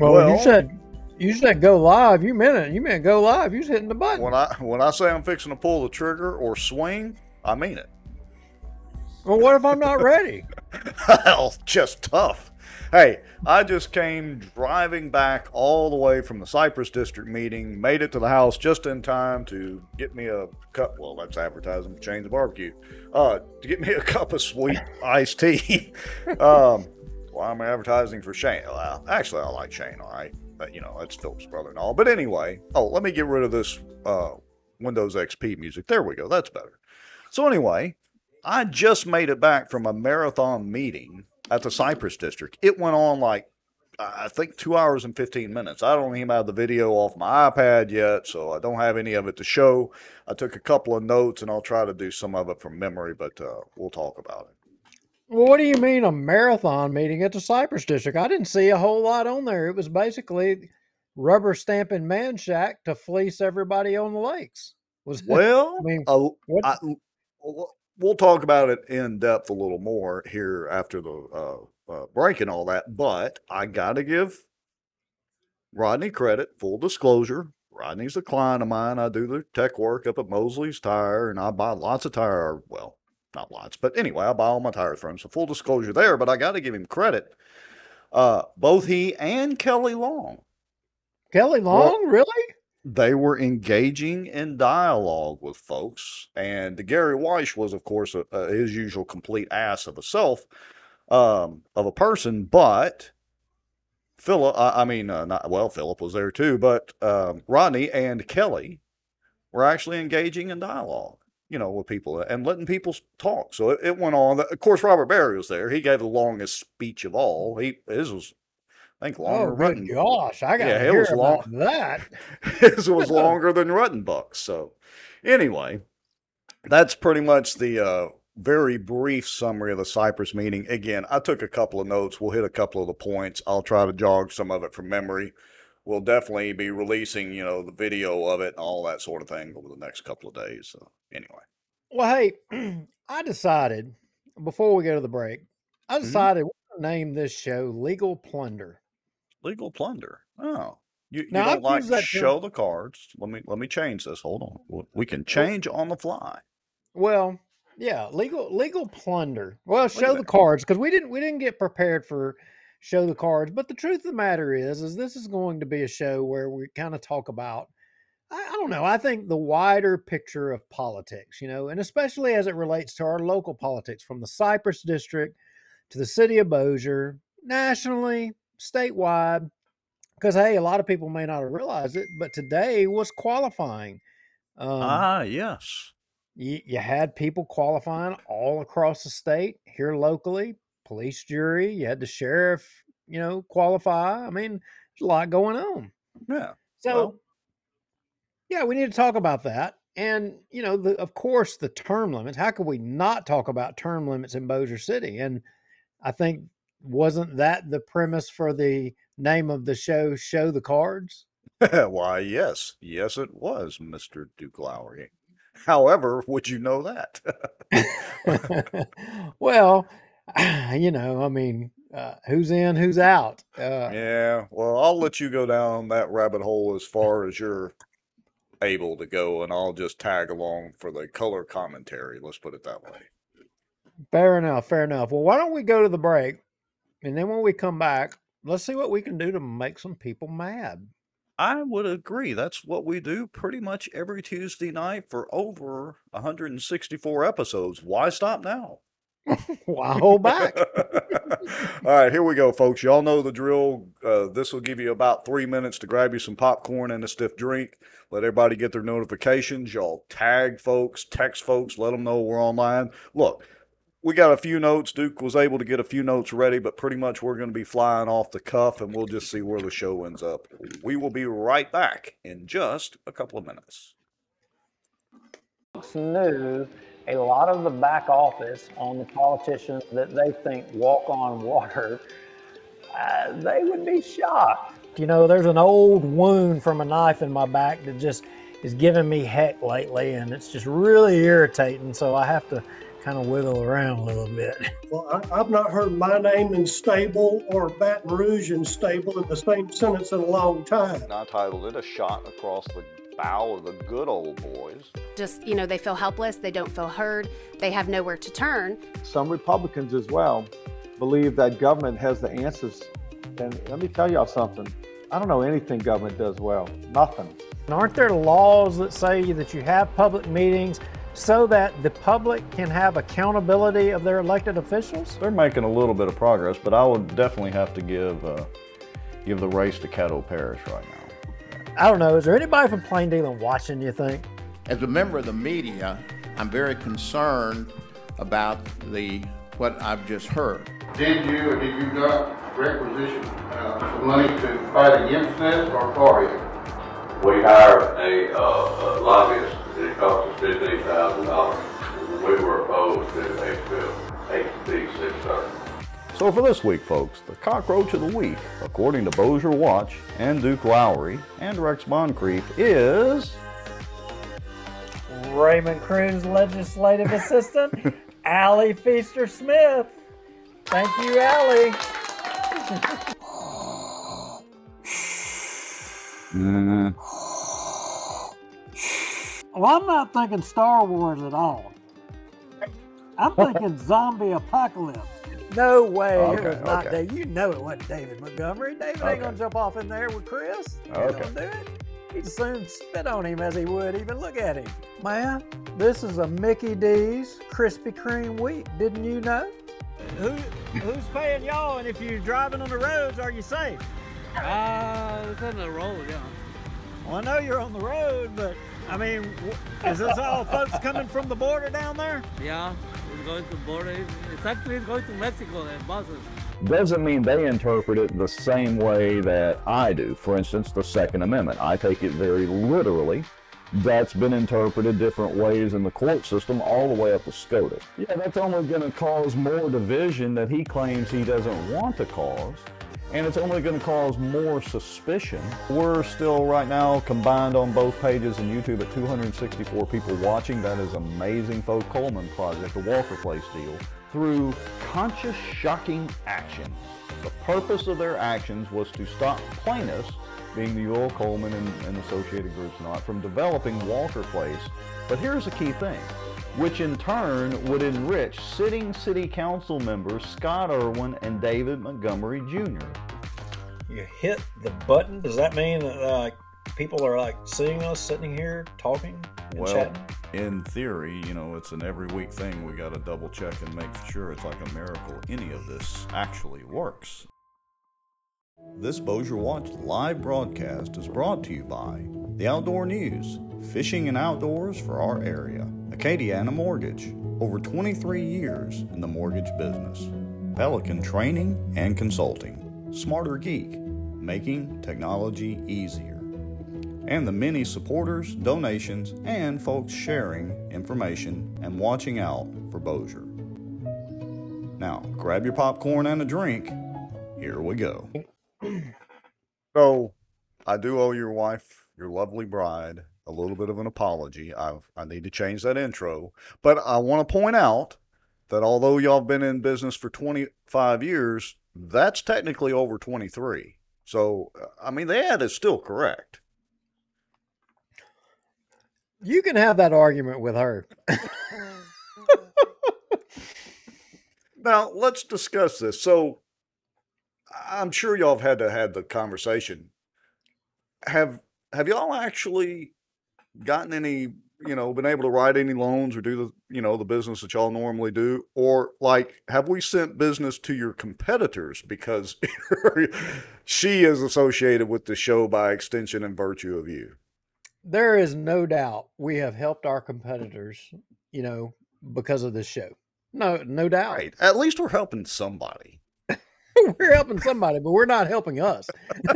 Well, Well- you said you said go live. You meant it. You meant go live. You was hitting the button. When I when I say I'm fixing to pull the trigger or swing, I mean it. Well, what if I'm not ready? Hell, just tough. Hey, I just came driving back all the way from the Cypress District meeting, made it to the house just in time to get me a cup. Well, that's advertising Chains of Barbecue. Uh, to get me a cup of sweet iced tea. um, well, I'm advertising for Shane. Well, actually, I like Shane, all right. But, you know, that's Philip's brother and all. But anyway, oh, let me get rid of this uh, Windows XP music. There we go. That's better. So, anyway, I just made it back from a marathon meeting at the Cypress District. It went on like I think two hours and fifteen minutes. I don't even have the video off my iPad yet, so I don't have any of it to show. I took a couple of notes, and I'll try to do some of it from memory, but uh, we'll talk about it. What do you mean a marathon meeting at the Cypress District? I didn't see a whole lot on there. It was basically rubber stamping Manchac to fleece everybody on the lakes. Was Well, I mean, uh? I, we'll talk about it in depth a little more here after the uh, uh, break and all that. But I got to give Rodney credit. Full disclosure: Rodney's a client of mine. I do the tech work up at Mosley's Tire, and I buy lots of tire. Well, not lots, but anyway, I buy all my tires from him. So full disclosure there. But I got to give him credit. Uh, both he and Kelly Long Kelly Long, really? they were engaging in dialogue with folks, and Gary Weiss was, of course, a, a, his usual complete ass of a self, um, of a person. But Philip, I, I mean, uh, not well, Philip was there too, but um, Rodney and Kelly were actually engaging in dialogue, you know, with people and letting people talk. So it, it went on. Of course, Robert Barry was there. He gave the longest speech of all. He his was, I think, longer. Oh, good gosh! I got Yeah, it was long. that. his was longer than Ruttenbuck's. So, anyway, that's pretty much the uh, very brief summary of the Cypress meeting. Again, I took a couple of notes. We'll hit a couple of the points. I'll try to jog some of it from memory. We'll definitely be releasing, you know, the video of it and all that sort of thing over the next couple of days. So, anyway, Well, hey, I decided before we go to the break, I Mhm. decided to name this show "Legal Plunder." legal plunder. Oh. You, you Now, don't I've like that term- show the cards. Let me let me change this. Hold on. We- can change on the fly. Well, yeah, legal legal plunder. Well, show the cards because we didn't we didn't get prepared for show the cards. But the truth of the matter is, is this is going to be a show where we kind of talk about. I, I don't know. I think the wider picture of politics, you know, and especially as it relates to our local politics, from the Cypress District to the city of Bossier, nationally, statewide. Because hey, a lot of people may not have realized it, but today was qualifying. Um, ah, yes. you, you had people qualifying all across the state here locally police jury you had the sheriff you know qualify i mean there's a lot going on Yeah. so Well- yeah we need to talk about that and you know the, of course the term limits how could we not talk about term limits in bossier city and i think wasn't that the premise for the name of the show show the cards Why, yes. Yes, it was, Mr. Duke Lowry. However, would you know that? well, you know, I mean, uh, who's in, who's out? Uh, yeah, well, I'll let you go down that rabbit hole as far as you're able to go, and I'll just tag along for the color commentary. Let's put it that way. Fair enough. Fair enough. Well, why don't we go to the break, and then when we come back, let's see what we can do to make some people mad. I would agree. That's what we do pretty much every Tuesday night for over 164 episodes. Why stop now? Why hold back? All right, here we go, folks. Y'all know the drill. Uh, this will give you about three minutes to grab you some popcorn and a stiff drink. Let everybody get their notifications. Y'all tag folks, text folks, let them know we're online. Look, we got a few notes. Duke was able to get a few notes ready, but pretty much we're going to be flying off the cuff and we'll just see where the show ends up. We will be right back in just a couple of minutes. folks knew a lot of the back office on the politicians that they think walk on water, uh, they would be shocked. You know, there's an old wound from a knife in my back that just is giving me heck lately, and it's just really irritating. So I have to kind of wiggle around a little bit. Well, I, I've not heard my name in stable or Baton Rouge in stable in the same sentence in a long time. And I titled it A Shot Across the Bow of the Good Old Boys. Just, you know, they feel helpless, they don't feel heard, they have nowhere to turn. Some Republicans as well believe that government has the answers. And let me tell y'all something. I don't know anything government does well. Nothing. And aren't there laws that say that you have public meetings so that the public can have accountability of their elected officials? They're making a little bit of progress, but I would definitely have to give uh, give the race to Caddo Parish right now. I don't know. Is there anybody from Plain Dealing watching, you think? As a member of the media, I'm very concerned about the what I've just heard. Did you or did you not requisition uh, some money to fight against this or for it? We hired a, uh, a lobbyist, and it cost us fifteen thousand dollars. We were opposed to HB, HB six thirty. So for this week, folks, the cockroach of the week, according to Bossier Watch and Duke Lowry and Rex Moncrief, is Raymond Crews legislative assistant, Allie Feaster Smith. Thank you, Allie. Mm, Well, I'm not thinking Star Wars at all. I'm thinking zombie apocalypse. No way. Okay, it was not okay. David. You know it wasn't David Montgomery. David Okay. ain't gonna jump off in there with Chris. He ain't Okay. gonna do it. He'd soon spit on him as he would even look at him. Man, this is a Mickey D's Krispy Kreme week. Didn't you know? Who who's paying y'all? And if you're driving on the roads, are you safe? Uh, it's on the road, yeah. Well, I know you're on the road, but I mean, is this all folks coming from the border down there? Yeah, going to border. It's actually going to Mexico and buses. doesn't mean they interpret it the same way that I do. For instance, the Second Amendment. I take it very literally. That's been interpreted different ways in the court system all the way up to SCOTUS. Yeah, that's only going to cause more division that he claims he doesn't want to cause. And it's only going to cause more suspicion. we're still right now combined on both pages and YouTube at 264 people watching. That is amazing, folks. Coleman Project, the Walker Place deal, through conscious, shocking action. The purpose of their actions was to stop plaintiffs, being the Earl Coleman and, and associated groups not, from developing Walker Place. But here's the key thing, which in turn would enrich sitting city council members Scott Irwin and David Montgomery Jr. you hit the button, does that mean that uh, people are like seeing us sitting here talking and Well, chatting? in theory, you know, it's an every week thing. We got to double check and make sure it's like a miracle any of this actually works. This Bossier Watch live broadcast is brought to you by the Outdoor News, fishing and outdoors for our area, Acadiana Mortgage, over 23 years in the mortgage business, Pelican Training and Consulting, Smarter Geek, making technology easier and the many supporters, donations, and folks sharing information and watching out for Bossier. Now, grab your popcorn and a drink. Here we go. So, I do owe your wife, your lovely bride, a little bit of an apology. I've, I need to change that intro. But I want to point out that although y'all have been in business for 25 years, that's technically over 23. So, uh, I mean, the ad is still correct. You can have that argument with her. Now let's discuss this. So I'm sure y'all have had to had the conversation. Have have y'all actually gotten any, you know, been able to write any loans or do the, you know, the business that y'all normally do? Or like have we sent business to your competitors because she is associated with the show by extension and virtue of you? There is no doubt we have helped our competitors, you know, because of this show. No, no doubt. Right. At least we're helping somebody. we're helping somebody, but we're not helping us.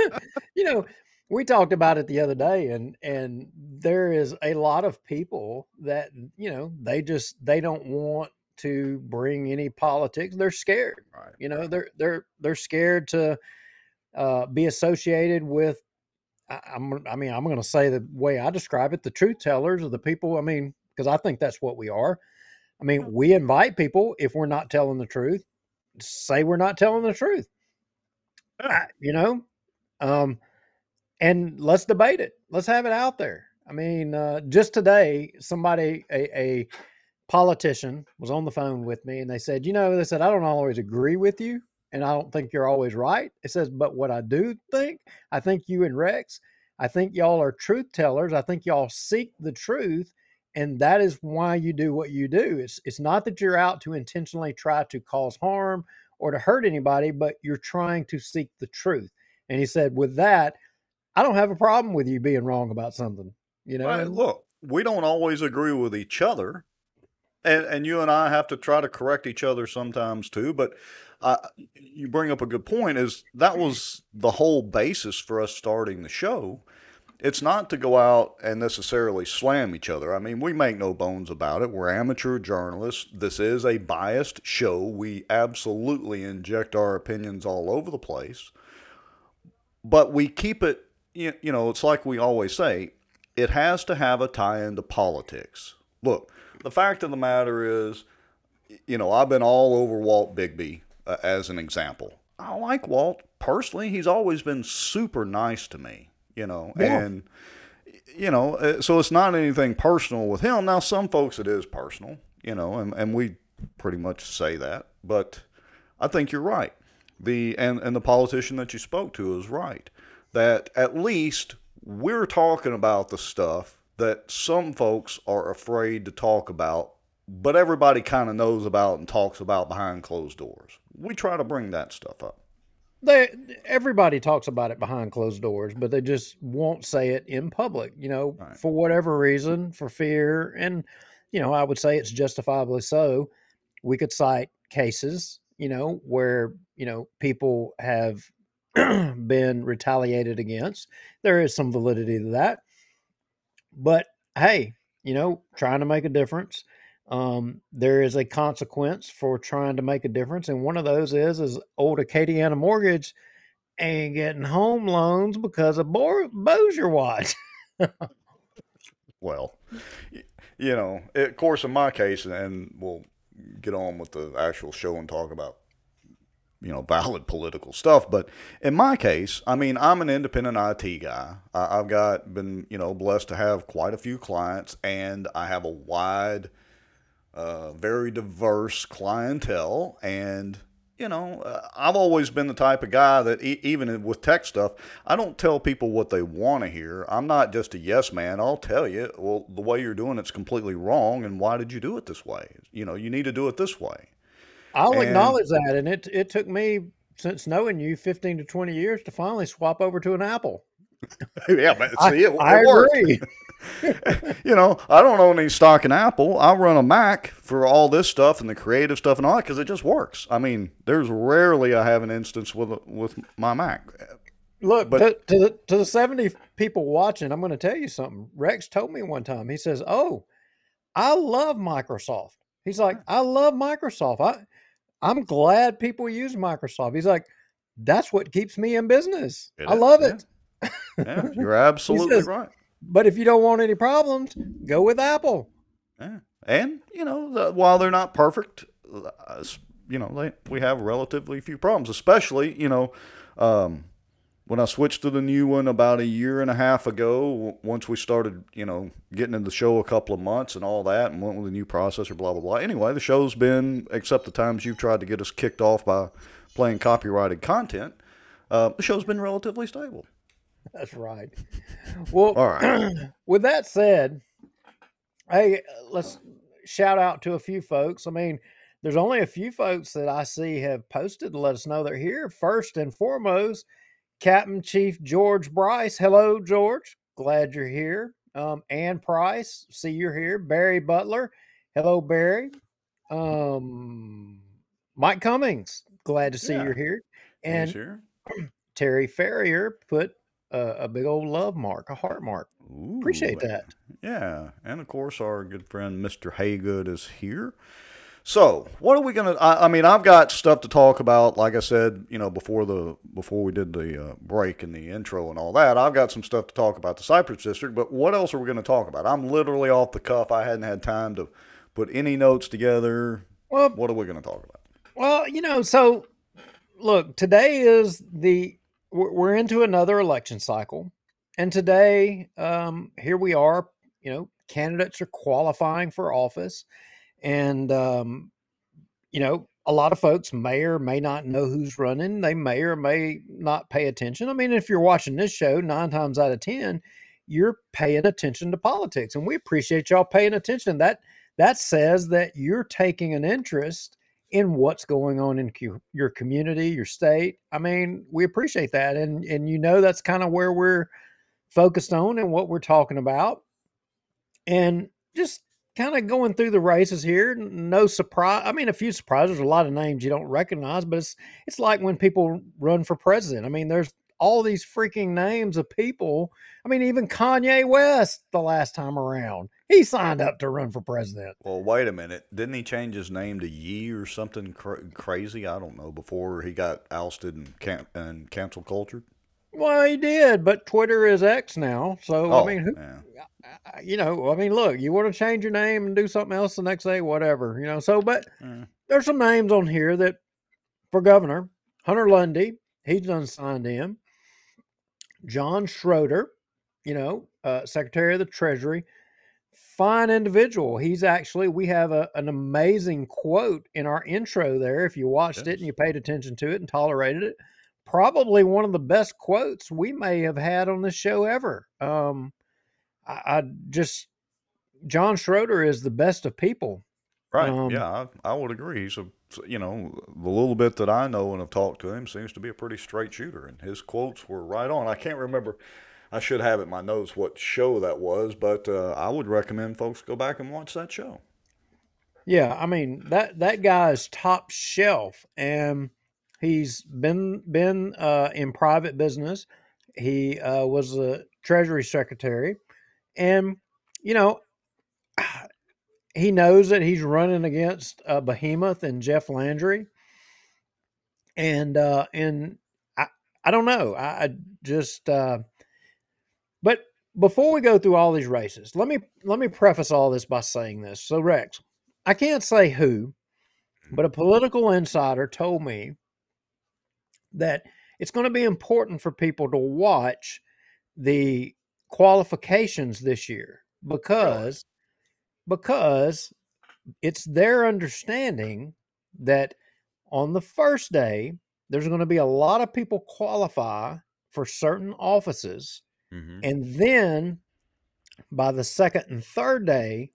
you know, we talked about it the other day, and and there is a lot of people that you know they just they don't want to bring any politics. They're scared. Right. You know, they're they're they're scared to uh, be associated with. I, I'm, I mean, I'm going to say the way I describe it: the truth tellers, or the people. I mean, because I think that's what we are. I mean, we invite people if we're not telling the truth, say we're not telling the truth. I- you know, um, and let's debate it. Let's have it out there. I mean, uh, just today, somebody, a, a politician, was on the phone with me, and they said, you know, they said I don't always agree with you, and I don't think you're always right. It says, but what I do think, I think you and Rex, I think y'all are truth tellers. I think y'all seek the truth, and that is why you do what you do. It's it's not that you're out to intentionally try to cause harm or to hurt anybody, but you're trying to seek the truth. And he said, with that, I don't have a problem with you being wrong about something. You know, Right, look, we don't always agree with each other, and and you and I have to try to correct each other sometimes too. But uh, you bring up a good point. Is that was the whole basis for us starting the show? It's not to go out and necessarily slam each other. I mean, we make no bones about it. We're amateur journalists. This is a biased show. We absolutely inject our opinions all over the place but we keep it you know it's like we always say it has to have a tie into politics look the fact of the matter is you know i've been all over walt bigby uh, as an example i like walt personally he's always been super nice to me you know Yeah. and you know uh, so it's not anything personal with him. Now some folks it is personal you know and, and we pretty much say that but i think you're right. The and, and the politician that you spoke to is right that at least we're talking about the stuff that some folks are afraid to talk about but everybody kind of knows about and talks about behind closed doors. We try to bring that stuff up they everybody talks about it behind closed doors, but they just won't say it in public, you know, for whatever reason, for fear. And, you know, I would say it's justifiably so. We could cite cases, you know, where, you know, people have been retaliated against. There is some validity to that. But hey, you know, trying to make a difference. Um, there is a consequence for trying to make a difference, and one of those is is old Acadiana Mortgage ain't getting home loans because of Bo- Watch. well you know of course in my case and we'll get on with the actual show and talk about you know valid political stuff but in my case i mean i'm an independent it guy I, i've got been you know blessed to have quite a few clients and i have a wide uh, very diverse clientele. And you know uh, i've always been the type of guy that e- even with tech stuff i don't tell people what they want to hear. I'm not just a yes man. I'll tell you well the way you're doing it's completely wrong and why did you do it this way? You know you need to do it this way. I'll And- acknowledge that, and it it took me since knowing you fifteen to twenty years to finally swap over to an Apple. yeah but I- see it, I it worked. agree. you know, I don't own any stock in Apple. I run a Mac for all this stuff and the creative stuff and all that because it just works. I mean, there's rarely I have an instance with with my Mac. Look, But- to, to, the, to the 70 people watching, I'm going to tell you something. Rex told me one time, he says, Oh, I love Microsoft. He's like, I love Microsoft. I, I'm glad people use Microsoft. He's like, That's what keeps me in business. It I is, love yeah. it. Yeah, you're absolutely says, right. But if you don't want any problems, go with Apple. Yeah. And you know, the, while they're not perfect, uh, you know, they, we have relatively few problems. Especially, you know, um, when I switched to the new one about a year and a half ago, w- once we started, you know, getting into the show a couple of months and all that, and went with a new processor, blah blah blah. Anyway, the show's been, except the times you've tried to get us kicked off by playing copyrighted content, uh, the show's been relatively stable. That's right. Well, All right. with that said, hey, let's shout out to a few folks. I mean, there's only a few folks that I see have posted to let us know they're here. First and foremost, Captain Chief George Bryce. Hello, George. Glad you're here. Um, Ann Price, see you're here. Barry Butler. Hello, Barry. Um, Mike Cummings. Glad to see Yeah. you're here. And. Terry Ferrier put a, a big old love mark, a heart mark. Appreciate that. Yeah, and of course our good friend Mr. Haygood is here. So, what are we gonna? I, I mean, I've got stuff to talk about. Like I said, you know, before the before we did the uh, break and the intro and all that, I've got some stuff to talk about the Cypress District. But what else are we going to talk about? I'm literally off the cuff. I hadn't had time to put any notes together. Well, what are we going to talk about? Well, you know, so look, today is the we're into another election cycle, and today, um, here we are. You know, candidates are qualifying for office, and um, you know, a lot of folks may or may not know who's running. They may or may not pay attention. I mean, if you're watching this show, nine times out of ten, you're paying attention to politics, and we appreciate y'all paying attention. That that says that you're taking an interest in what's going on in your community, your state. I mean, we appreciate that, and and you know that's kind of where we're focused on and what we're talking about, and just kind of going through the races here. No surprise. I mean, a few surprises. A lot of names you don't recognize, but it's it's like when people run for president. I mean, there's all these freaking names of people. I mean, even Kanye West the last time around, he signed up to run for president. Well, wait a minute. Didn't he change his name to Ye or something cra- crazy? I don't know. Before he got ousted and can- and cancel cultured. Well, he did, but Twitter is X now. So Oh, I mean, who, yeah. You know, I mean, look, you want to change your name and do something else the next day, whatever, you know. So, but Mm. there's some names on here that for governor Hunter Lundy, he's done signed in. John Schroder, you know, uh, Secretary of the Treasury, fine individual. He's actually we have a, an amazing quote in our intro there. If you watched it and you paid attention to it and tolerated it, probably one of the best quotes we may have had on this show ever. Um, I, I just John Schroder is the best of people. Right. Um, yeah, I, I would agree. He's a, you know, the little bit that I know and have talked to him seems to be a pretty straight shooter, and his quotes were right on. I can't remember. I should have it in my notes what show that was, but uh, I would recommend folks go back and watch that show. Yeah, I mean that that guy is top shelf, and he's been been uh, in private business. He uh, was a treasury secretary, and you know he knows that he's running against a behemoth and Jeff Landry, and uh, and I I don't know. I, I just uh, before we go through all these races, let me let me preface all this by saying this. So Rex, I can't say who, mm-hmm. but a political insider told me that it's going to be important for people to watch the qualifications this year because because it's their understanding that on the first day there's going to be a lot of people qualify for certain offices Mm-hmm. and then by the second and third day,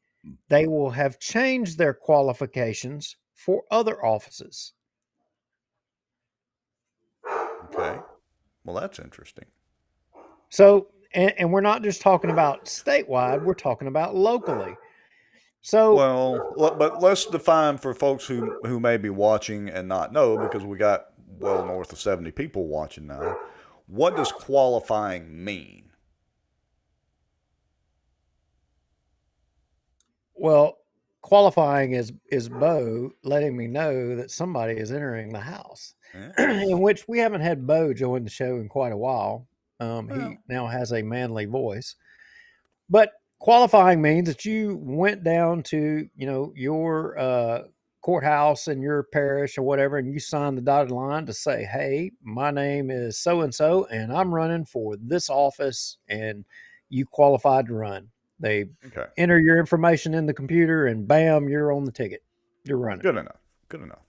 they will have changed their qualifications for other offices. Okay. Well, that's interesting. So, and, and we're not just talking about statewide, we're talking about locally. So, Well, but let's define for folks who who may be watching and not know because we got well north of 70 people watching now. What does qualifying mean? Well, qualifying is is Bo letting me know that somebody is entering the house, in which we haven't had Bo join the show in quite a while. Um, he now has a manly voice, but qualifying means that you went down to you know your uh, courthouse in your parish or whatever, and you signed the dotted line to say, "Hey, my name is so and so, and I'm running for this office," and you qualified to run. They Okay. enter your information in the computer, and bam, you're on the ticket. You're running. Good enough. Good enough.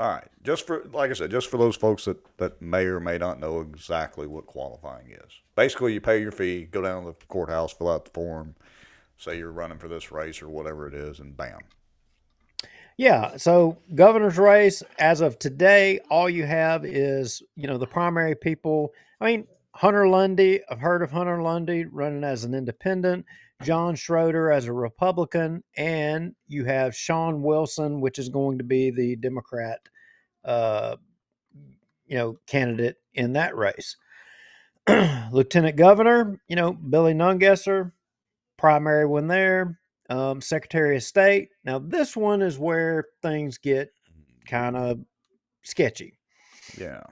All right. Just for like I said, just for those folks that that may or may not know exactly what qualifying is. Basically, you pay your fee, go down to the courthouse, fill out the form, say you're running for this race or whatever it is, and bam. Yeah. So governor's race, as of today, all you have is, you know, the primary people. I mean, Hunter Lundy, I've heard of Hunter Lundy running as an independent, John Schroder as a Republican, and you have Shawn Wilson, which is going to be the Democrat uh, you know, candidate in that race. Lieutenant Governor, you know, Billy Nungesser, primary one there. Um, Secretary of State. Now, this one is where things get kind of sketchy. Yeah.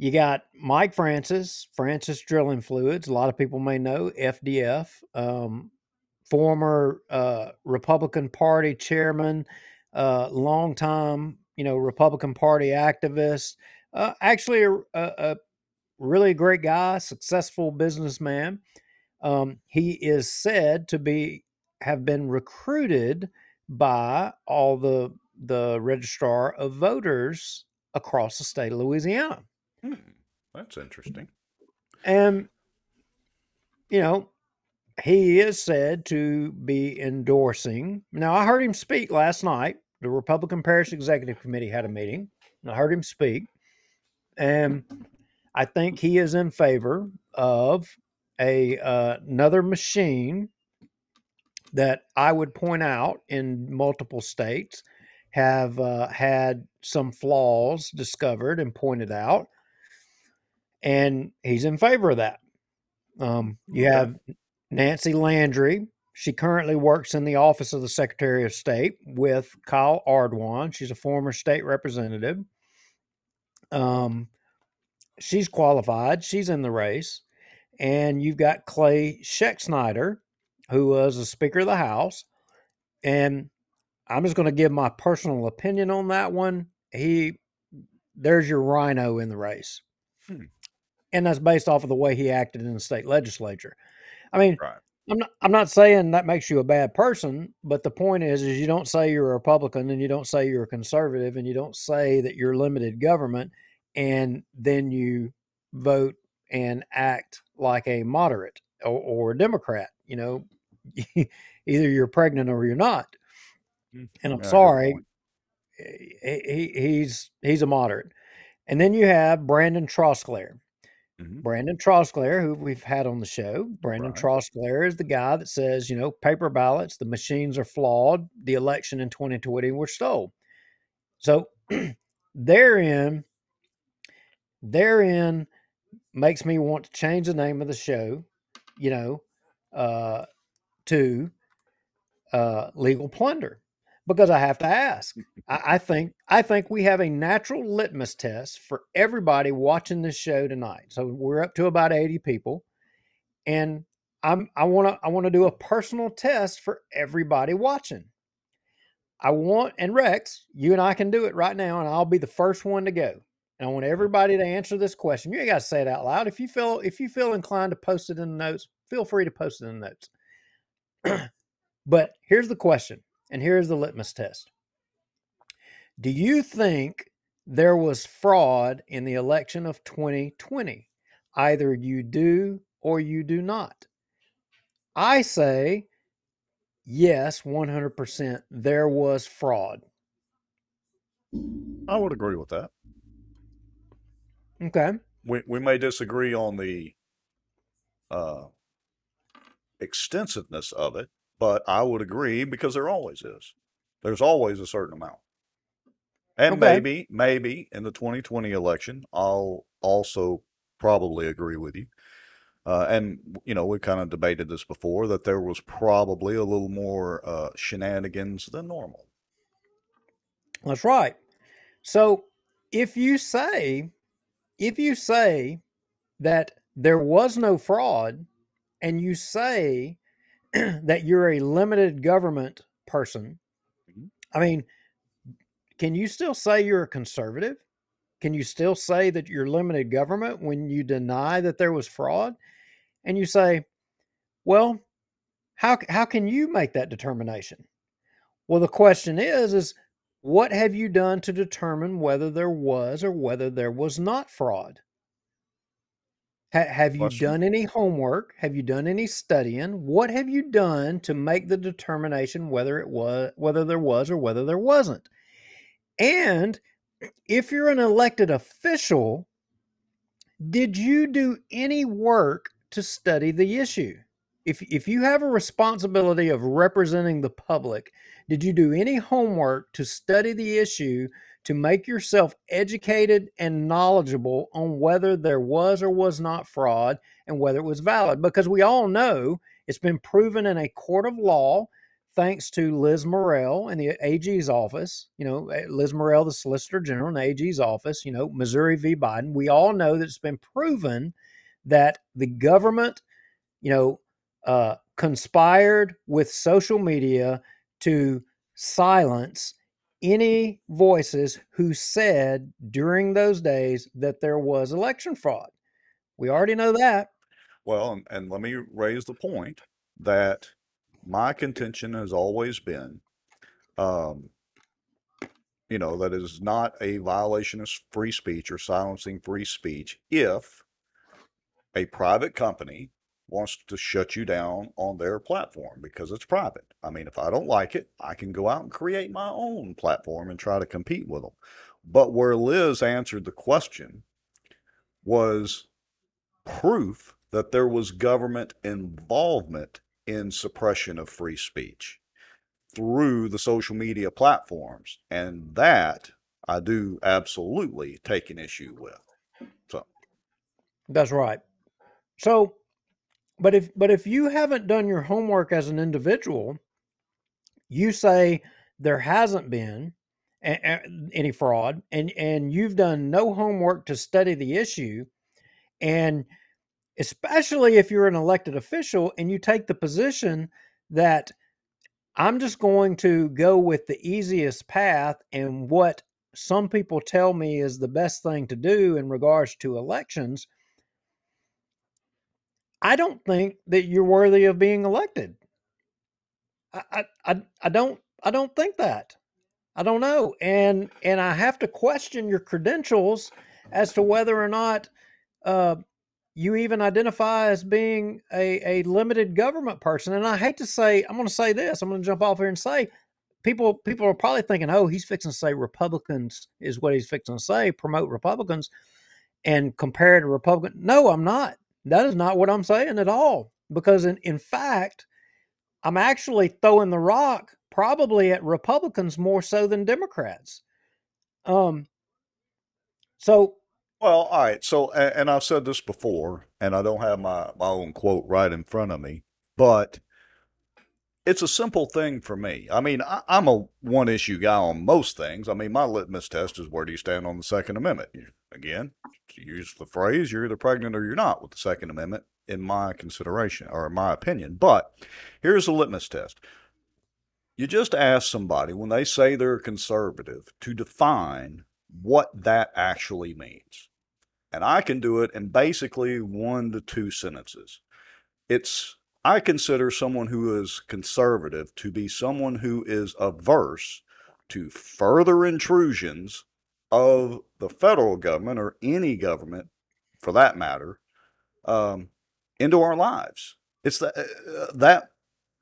You got Mike Francis, Francis Drilling Fluids. A lot of people may know FDF. Um, former uh, Republican Party chairman, uh, longtime, you know, Republican Party activist. Uh, actually, a, a, really great guy, successful businessman. Um, he is said to be have been recruited by all the the registrar of voters across the state of Louisiana. Hmm, that's interesting. And you know, he is said to be endorsing. Now, I heard him speak last night. The Republican Parish Executive Committee had a meeting. And I heard him speak, and I think he is in favor of a uh, another machine that I would point out in multiple states have uh, had some flaws discovered and pointed out, and he's in favor of that. Um, you Okay. have Nancy Landry. She currently works in the office of the Secretary of State with Kyle Ardoin. She's a former state representative. Um, she's qualified. She's in the race. And you've got Clay Schexnayder, who was a Speaker of the House. And I'm just going to give my personal opinion on that one. He, there's your RINO in the race. Hmm. And that's based off of the way he acted in the state legislature. I mean, Right. I'm not, I'm not saying that makes you a bad person, but the point is, is you don't say you're a Republican and you don't say you're a conservative and you don't say that you're limited government and then you vote and act like a moderate or, or a Democrat. You know, either you're pregnant or you're not. Mm, and I'm Yeah, sorry, he, eh, he, he's he's a moderate. And then you have Brandon Trosclair. Mhm. Brandon Trosclair, who we've had on the show. Brandon Right. Trosclair is the guy that says, you know, paper ballots, the machines are flawed, the election in 2020 were stole. So therein, therein makes me want to change the name of the show, you know, uh, to uh, legal plunder because I have to ask. I, I think I think we have a natural litmus test for everybody watching this show tonight. So we're up to about 80 people. And I'm I want to I want to do a personal test for everybody watching. I want and Rex, you and I can do it right now, and I'll be the first one to go. And I want everybody to answer this question. You ain't got to say it out loud. If you feel if you feel inclined to post it in the notes, feel free to post it in the notes. but here's the question, and here's the litmus test. Do you think there was fraud in the election of 2020? Either you do or you do not. I say yes, 100% there was fraud. I would agree with that. Okay. We we may disagree on the uh, extensiveness of it, but I would agree because there always is. There's always a certain amount. And Okay. maybe, maybe in the 2020 election, I'll also probably agree with you. Uh, and you know, we kind of debated this before that there was probably a little more uh, shenanigans than normal. That's right. So if you say, if you say that there was no fraud and you say that you're a limited government person, Mhm. I mean, can you still say you're a conservative? Can you still say that you're limited government when you deny that there was fraud? And you say, well, how, how can you make that determination? Well, the question is, is what have you done to determine whether there was or whether there was not fraud? Ha- have you Question. done any homework? Have you done any studying? What have you done to make the determination whether it was whether there was or whether there wasn't? And if you're an elected official, did you do any work to study the issue? If if you have a responsibility of representing the public, did you do any homework to study the issue to make yourself educated and knowledgeable on whether there was or was not fraud and whether it was valid? Because we all know it's been proven in a court of law thanks to Liz Murrill and the AG's office, you know, eh, Liz Murrill, the Solicitor General in the AG's office, you know, Missouri v. Biden. We all know that it's been proven that the government, you know, uh, conspired with social media to silence any voices who said during those days that there was election fraud. We already know that. Well, and, and let me raise the point that my contention has always been, um, you know, that it is not a violation of free speech or silencing free speech if a private company wants to shut you down on their platform because it's private. I mean, if I don't like it, I can go out and create my own platform and try to compete with them. But where Liz answered the question was proof that there was government involvement in suppression of free speech through the social media platforms. And that I do absolutely take an issue with. So That's right. So, but if but if you haven't done your homework as an individual, you say there hasn't been a- a- any fraud, and and you've done no homework to study the issue, and especially if you're an elected official and you take the position that I'm just going to go with the easiest path and what some people tell me is the best thing to do in regards to elections, I don't think that you're worthy of being elected. I, I, I, don't I don't think that. I don't know. And and I have to question your credentials as to whether or not uh, you even identify as being a, a limited government person. And I hate to say, I'm going to say this. I'm going to jump off here and say, people people are probably thinking, oh, he's fixing to say Republicans is what he's fixing to say, promote Republicans, and compare to Republican. No, I'm not. That is not what I'm saying at all. Because in, in fact, I'm actually throwing the rock probably at Republicans more so than Democrats. Um. So Well, all right. So, and, and I've said this before, and I don't have my, my own quote right in front of me, but it's a simple thing for me. I mean, I, I'm a one issue guy on most things. I mean, my litmus test is where do you stand on the Second Amendment? You- Again, to use the phrase, you're either pregnant or you're not with the Second Amendment, in my consideration or in my opinion. But here's the litmus test. You just ask somebody when they say they're conservative to define what that actually means. And I can do it in basically one to two sentences. It's, I consider someone who is conservative to be someone who is averse to further intrusions of the federal government or any government for that matter um, into our lives. It's that, uh, that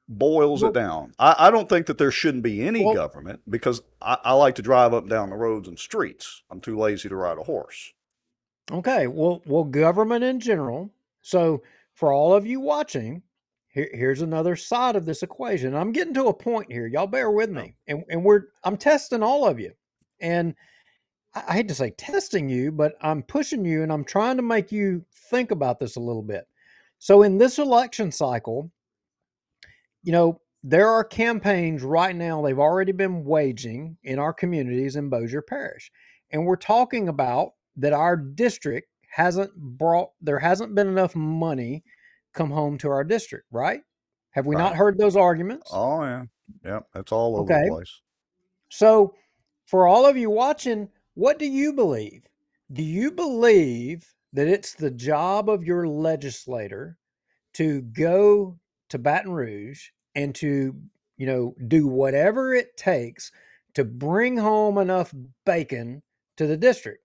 boils it down. I, I don't think that there shouldn't be any Well- government because I, I like to drive up and down the roads and streets. I'm too lazy to ride a horse. Okay, well, well, government in general. So, for all of you watching, here, here's another side of this equation. I'm getting to a point here. Y'all bear with me, and and we're I'm testing all of you, and I, hate to say testing you, but I'm pushing you, and I'm trying to make you think about this a little bit. So, in this election cycle, you know, there are campaigns right now they've already been waging in our communities in Bossier Parish. And we're talking about that our district hasn't brought there hasn't been enough money come home to our district, right? Have we not heard those arguments? Oh yeah, yeah, that's all over Okay. the place. So, for all of you watching, what do you believe? Do you believe that it's the job of your legislator to go to Baton Rouge and to, you know, do whatever it takes to bring home enough bacon to the district?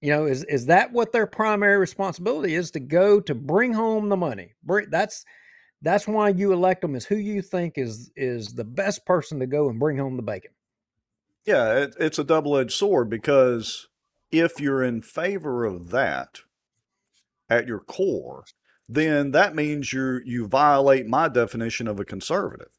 You know, is is that what their primary responsibility is to go to bring home the money? That's that's why you elect them is who you think is is the best person to go and bring home the bacon. Yeah, it, it's a double edged sword because if you're in favor of that at your core, then that means you you violate my definition of a conservative.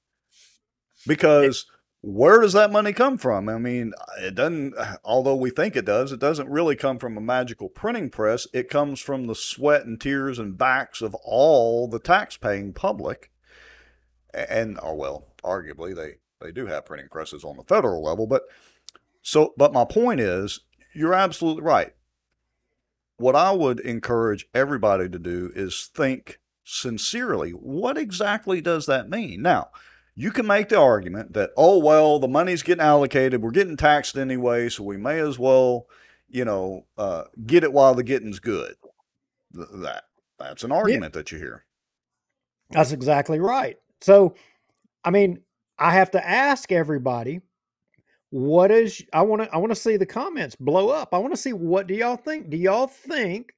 Because where does that money come from? I mean, it doesn't, although we think it does, it doesn't really come from a magical printing press. It comes from the sweat and tears and backs of all the tax-paying public. And, or well, arguably they, they do have printing presses on the federal level, but so, but my point is, you're absolutely right. What I would encourage everybody to do is think sincerely, what exactly does that mean? Now, you can make the argument that, oh, well, the money's getting allocated, we're getting taxed anyway, so we may as well, you know, uh, get it while the getting's good. Th- that That's an argument that you hear. That's exactly right. So, I mean, I have to ask everybody, what is I want to I want to see the comments blow up. I want to see what do y'all think? Do y'all think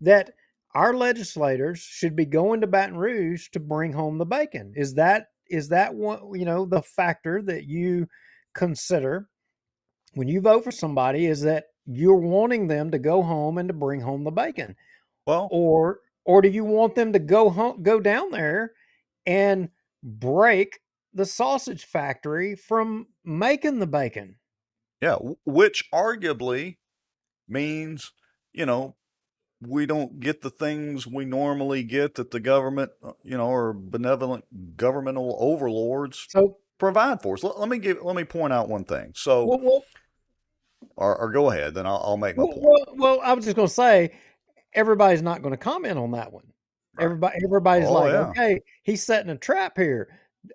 that our legislators should be going to Baton Rouge to bring home the bacon? Is that is that one you know the factor that you consider when you vote for somebody is that you're wanting them to go home and to bring home the bacon? Well, or or do you want them to go home go down there and break the sausage factory from making the bacon? Yeah, which arguably means, you know, we don't get the things we normally get that the government, uh, you know, or benevolent governmental overlords So provide for us. Let, let me give, let me point out one thing. So, well, well, or, or go ahead, then I'll, I'll make my well, point. well, well, I was just going to say everybody's not going to comment on that one. Everybody, everybody's Oh, like, yeah. okay, he's setting a trap here.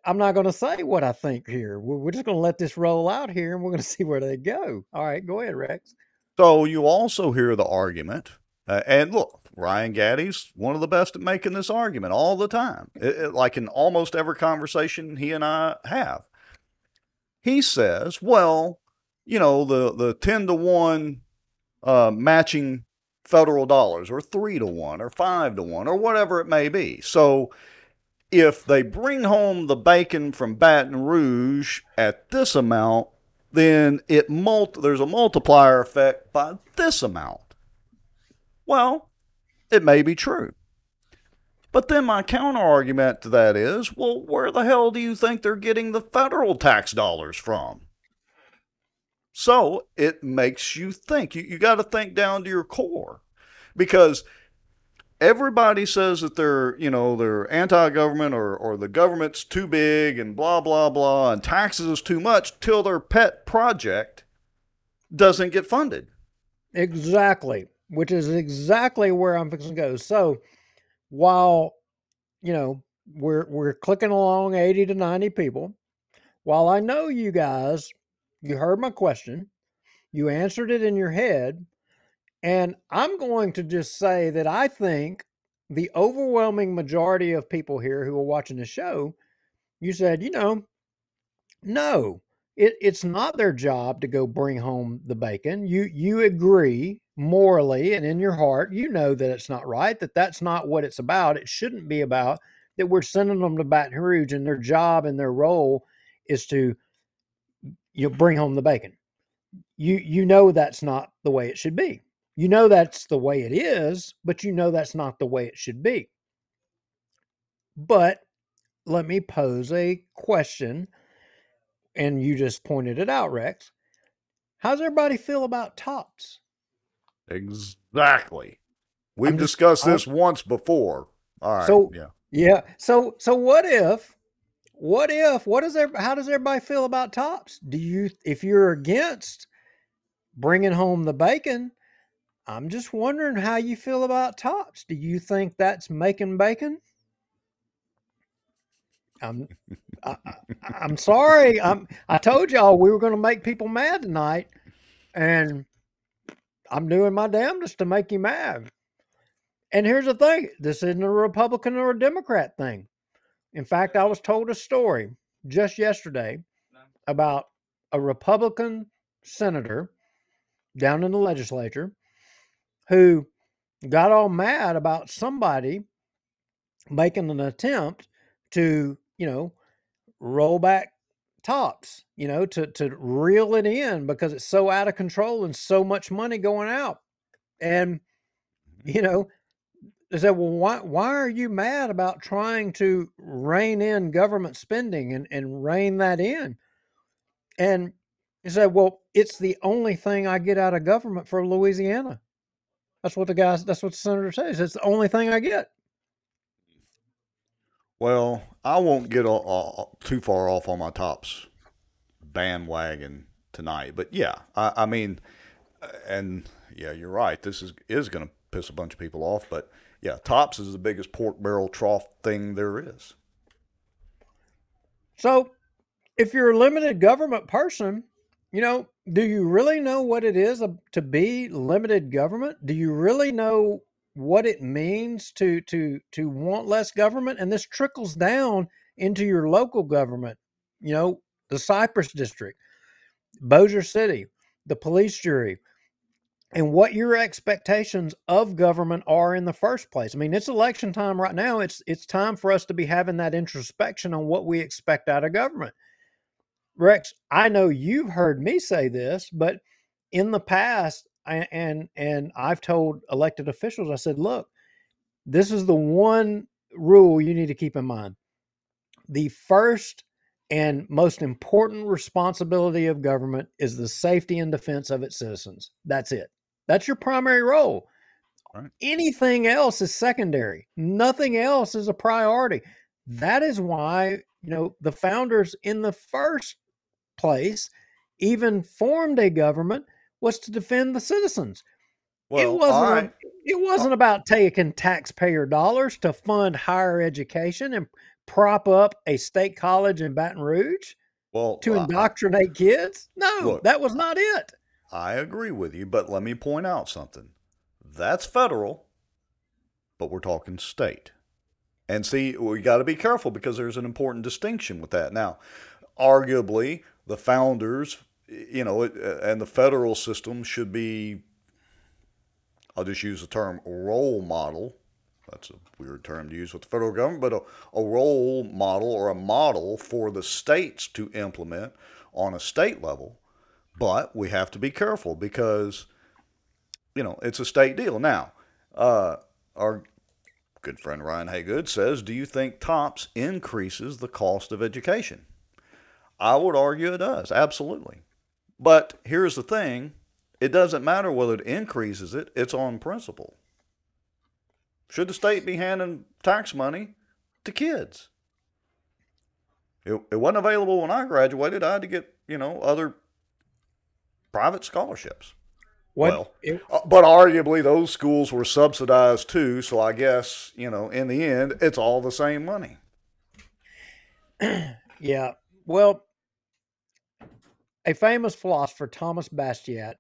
I'm not going to say what I think here. We're, just going to let this roll out here, and we're going to see where they go. All right, go ahead, Rex. So you also hear the argument, uh, and look, Ryan Gaddy's one of the best at making this argument all the time, It- it- like in almost every conversation he and I have. He says, "Well, you know, the the ten to one uh, matching federal dollars, or three to one, or five to one, or whatever it may be. So." If they bring home the bacon from Baton Rouge at this amount, then it mul- there's a multiplier effect by this amount. Well, it may be true. But then my counter argument to that is, well, where the hell do you think they're getting the federal tax dollars from? So it makes you think. You, you got to think down to your core because everybody says that they're, you know, they're anti-government or, or the government's too big and blah, blah, blah, and taxes is too much till their pet project doesn't get funded. Exactly, which is exactly where I'm fixing to go. So while you know we're we're clicking along 80 to 90 people, while I know you guys, you heard my question, you answered it in your head, and I'm going to just say that I think the overwhelming majority of people here who are watching the show, you said, you know, no, it, it's not their job to go bring home the bacon. You you agree morally and in your heart, you know that it's not right. That that's not what it's about. It shouldn't be about that. We're sending them to Baton Rouge, and their job and their role is to you bring home the bacon. You you know that's not the way it should be. You know that's the way it is, but you know that's not the way it should be. But let me pose a question and you just pointed it out, Rex. How's everybody feel about TOPS? Exactly. We've just- discussed I'm- this once before. All right. so yeah. yeah. So so what if what if what is there how does everybody feel about TOPS? Do you if you're against bringing home the bacon, I'm just wondering how you feel about TOPS. Do you think that's making bacon? I'm I, I'm sorry. I'm I told y'all we were going to make people mad tonight and I'm doing my damnedest to make you mad. And here's the thing, this isn't a Republican or a Democrat thing. In fact, I was told a story just yesterday about a Republican senator down in the legislature who got all mad about somebody making an attempt to, you know, roll back TOPS, you know, to to reel it in because it's so out of control and so much money going out. And mm-hmm. you know, they said, well, why why are you mad about trying to rein in government spending and, and rein that in? And he said, Well, it's the only thing I get out of government for Louisiana. That's what the guy that's what the senator says. It's the only thing I get. Well, I won't get all, all, too far off on my TOPS bandwagon tonight, but yeah, I, I mean, uh, and yeah, you're right. This is is going to piss a bunch of people off. But yeah, TOPS is the biggest pork barrel trough thing there is. So, if you're a limited government person, you know, do you really know what it is to be limited government? Do you really know what it means to to to want less government? And this trickles down into your local government. You know, the Cypress District, Bossier City, the police jury, and what your expectations of government are in the first place. I mean, it's election time right now. It's it's time for us to be having that introspection on what we expect out of government. Rex, I know you've heard me say this, but in the past, and and I've told elected officials, I said, look, this is the one rule you need to keep in mind. The first and most important responsibility of government is the safety and defense of its citizens. That's it. That's your primary role. Right. Anything else is secondary. Nothing else is a priority. That is why, you know, the founders in the first place even formed a government was to defend the citizens. Well, it wasn't I- a- it wasn't about taking taxpayer dollars to fund higher education and prop up a state college in Baton Rouge Well, to I- indoctrinate kids. No, Look. that was not it. I agree with you, but let me point out something. That's federal, but we're talking state. And see, we got to be careful because there's an important distinction with that. Now, arguably, the founders, you know, uh, and the federal system should be, I'll just use the term role model. That's a weird term to use with the federal government, but a, a role model or a model for the states to implement on a state level. But we have to be careful because, you know, it's a state deal. Now, uh, our good friend Ryan Haygood says, Do you think TOPS increases the cost of education? I would argue it does, absolutely. But here's the thing it doesn't matter whether it increases it, it's on principle. Should the state be handing tax money to kids? It, it wasn't available when I graduated. I had to get, you know, other private scholarships. What Well, it- uh, but arguably those schools were subsidized too, so I guess, you know, in the end, it's all the same money. Yeah. Well, a famous philosopher, Thomas Bastiat,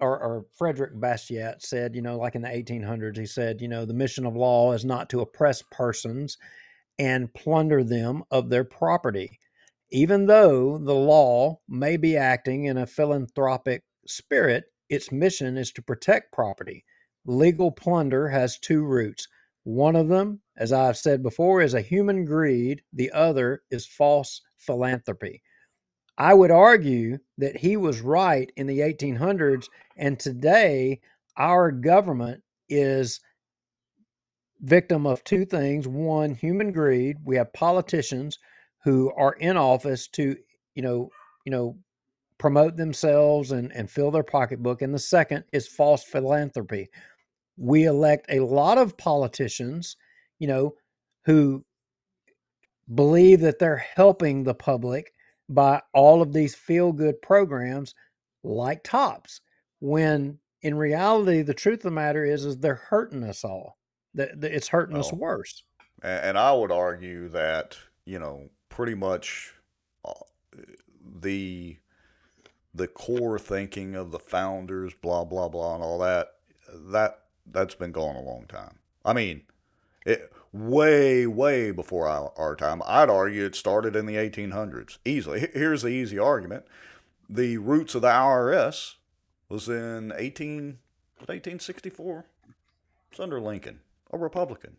or, or Frederick Bastiat, said, you know, like in the 1800s, he said, you know, the mission of law is not to oppress persons and plunder them of their property. Even though the law may be acting in a philanthropic spirit, its mission is to protect property. Legal plunder has two roots. One of them, as I've said before, is a human greed, the other is false philanthropy. I would argue that he was right in the 1800s, and today our government is victim of two things. One human greed. We have politicians who are in office to you know you know promote themselves and and fill their pocketbook and the second is false philanthropy. We elect a lot of politicians you know who believe that they're helping the public by all of these feel good programs like TOPS when in reality the truth of the matter is is they're hurting us all. That it's hurting us worse. And I would argue that, you know, pretty much uh, the the core thinking of the founders, blah blah blah, and all that that that's been gone a long time. I mean, it way way before our, our time. I'd argue it started in the 1800s easily. Here's the easy argument: the roots of the IRS was in 18 1864. It's under Lincoln, a Republican.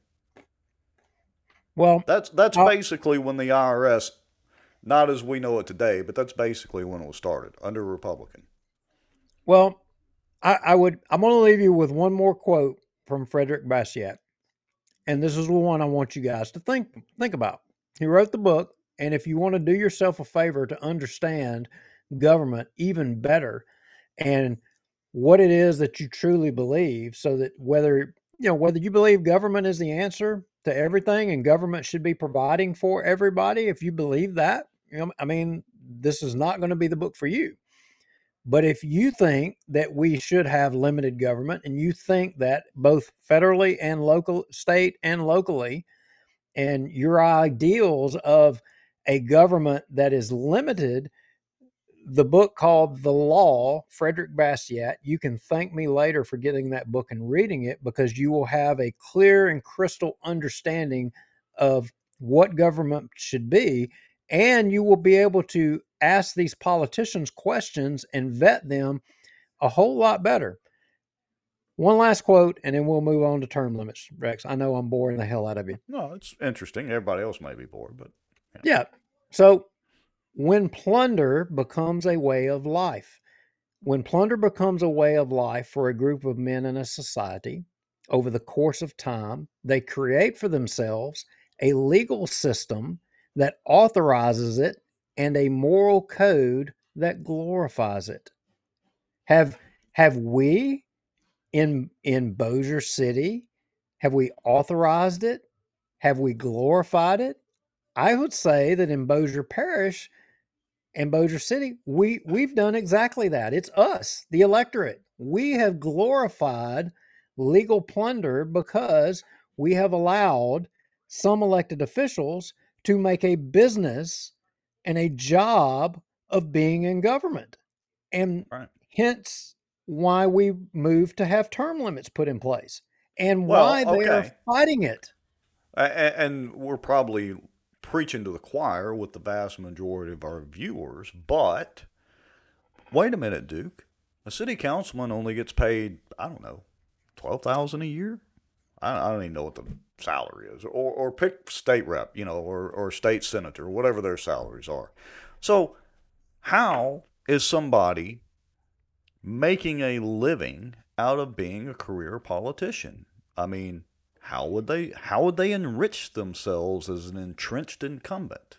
well That's that's Uh, basically when the IRS, not as we know it today, but that's basically when it was started under a Republican. Well, I, I would. I'm going to leave you with one more quote from Frederick Bastiat, and this is the one I want you guys to think think about. He wrote the book, and if you want to do yourself a favor to understand government even better, and what it is that you truly believe, so that whether you know whether you believe government is the answer to everything and government should be providing for everybody, if you believe that, you know, I mean, this is not going to be the book for you But if you think that we should have limited government and you think that both federally and local, state and locally, and your ideals of a government that is limited, the book called The Law, Frederick Bastiat, you can thank me later for getting that book and reading it because you will have a clear and crystal understanding of what government should be. And you will be able to ask these politicians questions and vet them a whole lot better. One last quote, and then we'll move on to term limits, Rex. I know I'm boring the hell out of you. No, it's interesting. Everybody else may be bored, but Yeah. So when plunder becomes a way of life, when plunder becomes a way of life for a group of men in a society over the course of time, they create for themselves a legal system that authorizes it and a moral code that glorifies it. Have have we in in Bossier City have we authorized it? Have we glorified it? I would say that in Bossier Parish and Bossier City, we we've done exactly that. It's us, the electorate. We have glorified legal plunder because we have allowed some elected officials to make a business and a job of being in government. And Right. hence why we moved to have term limits put in place and Well, why they are fighting it. And we're probably preaching to the choir with the vast majority of our viewers, but wait a minute, Duke. A city councilman only gets paid, I don't know, twelve thousand a year. I don't even know what the salary is, or or pick state rep, you know, or or state senator, whatever their salaries are. So, how is somebody making a living out of being a career politician? I mean, how would they how would they enrich themselves as an entrenched incumbent?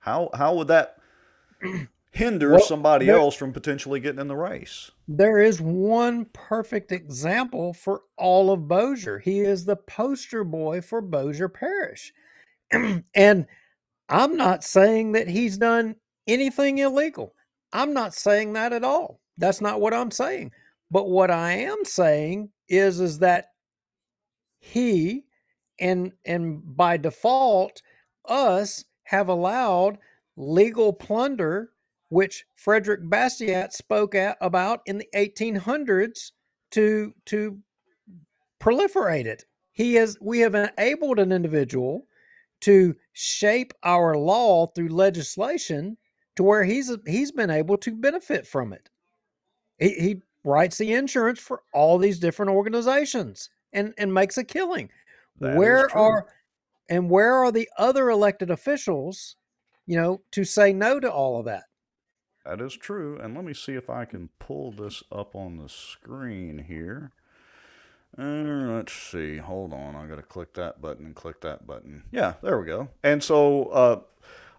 How how would that hinder Well, somebody there- else from potentially getting in the race? There is one perfect example for all of Bossier. He is the poster boy for Bossier Parish. and I'm not saying that he's done anything illegal. I'm not saying that at all. That's not what I'm saying. But what I am saying is is that he and and by default us have allowed legal plunder which Frederick Bastiat spoke at, about in the 1800s to to proliferate it. He has we have enabled an individual to shape our law through legislation to where he's he's been able to benefit from it. He, he writes the insurance for all these different organizations and and makes a killing. That is where are and where are the other elected officials, you know, to say no to all of that? That is true. And let me see if I can pull this up on the screen here. Uh, let's see. Hold on. I got to click that button and click that button. Yeah, there we go. And so uh,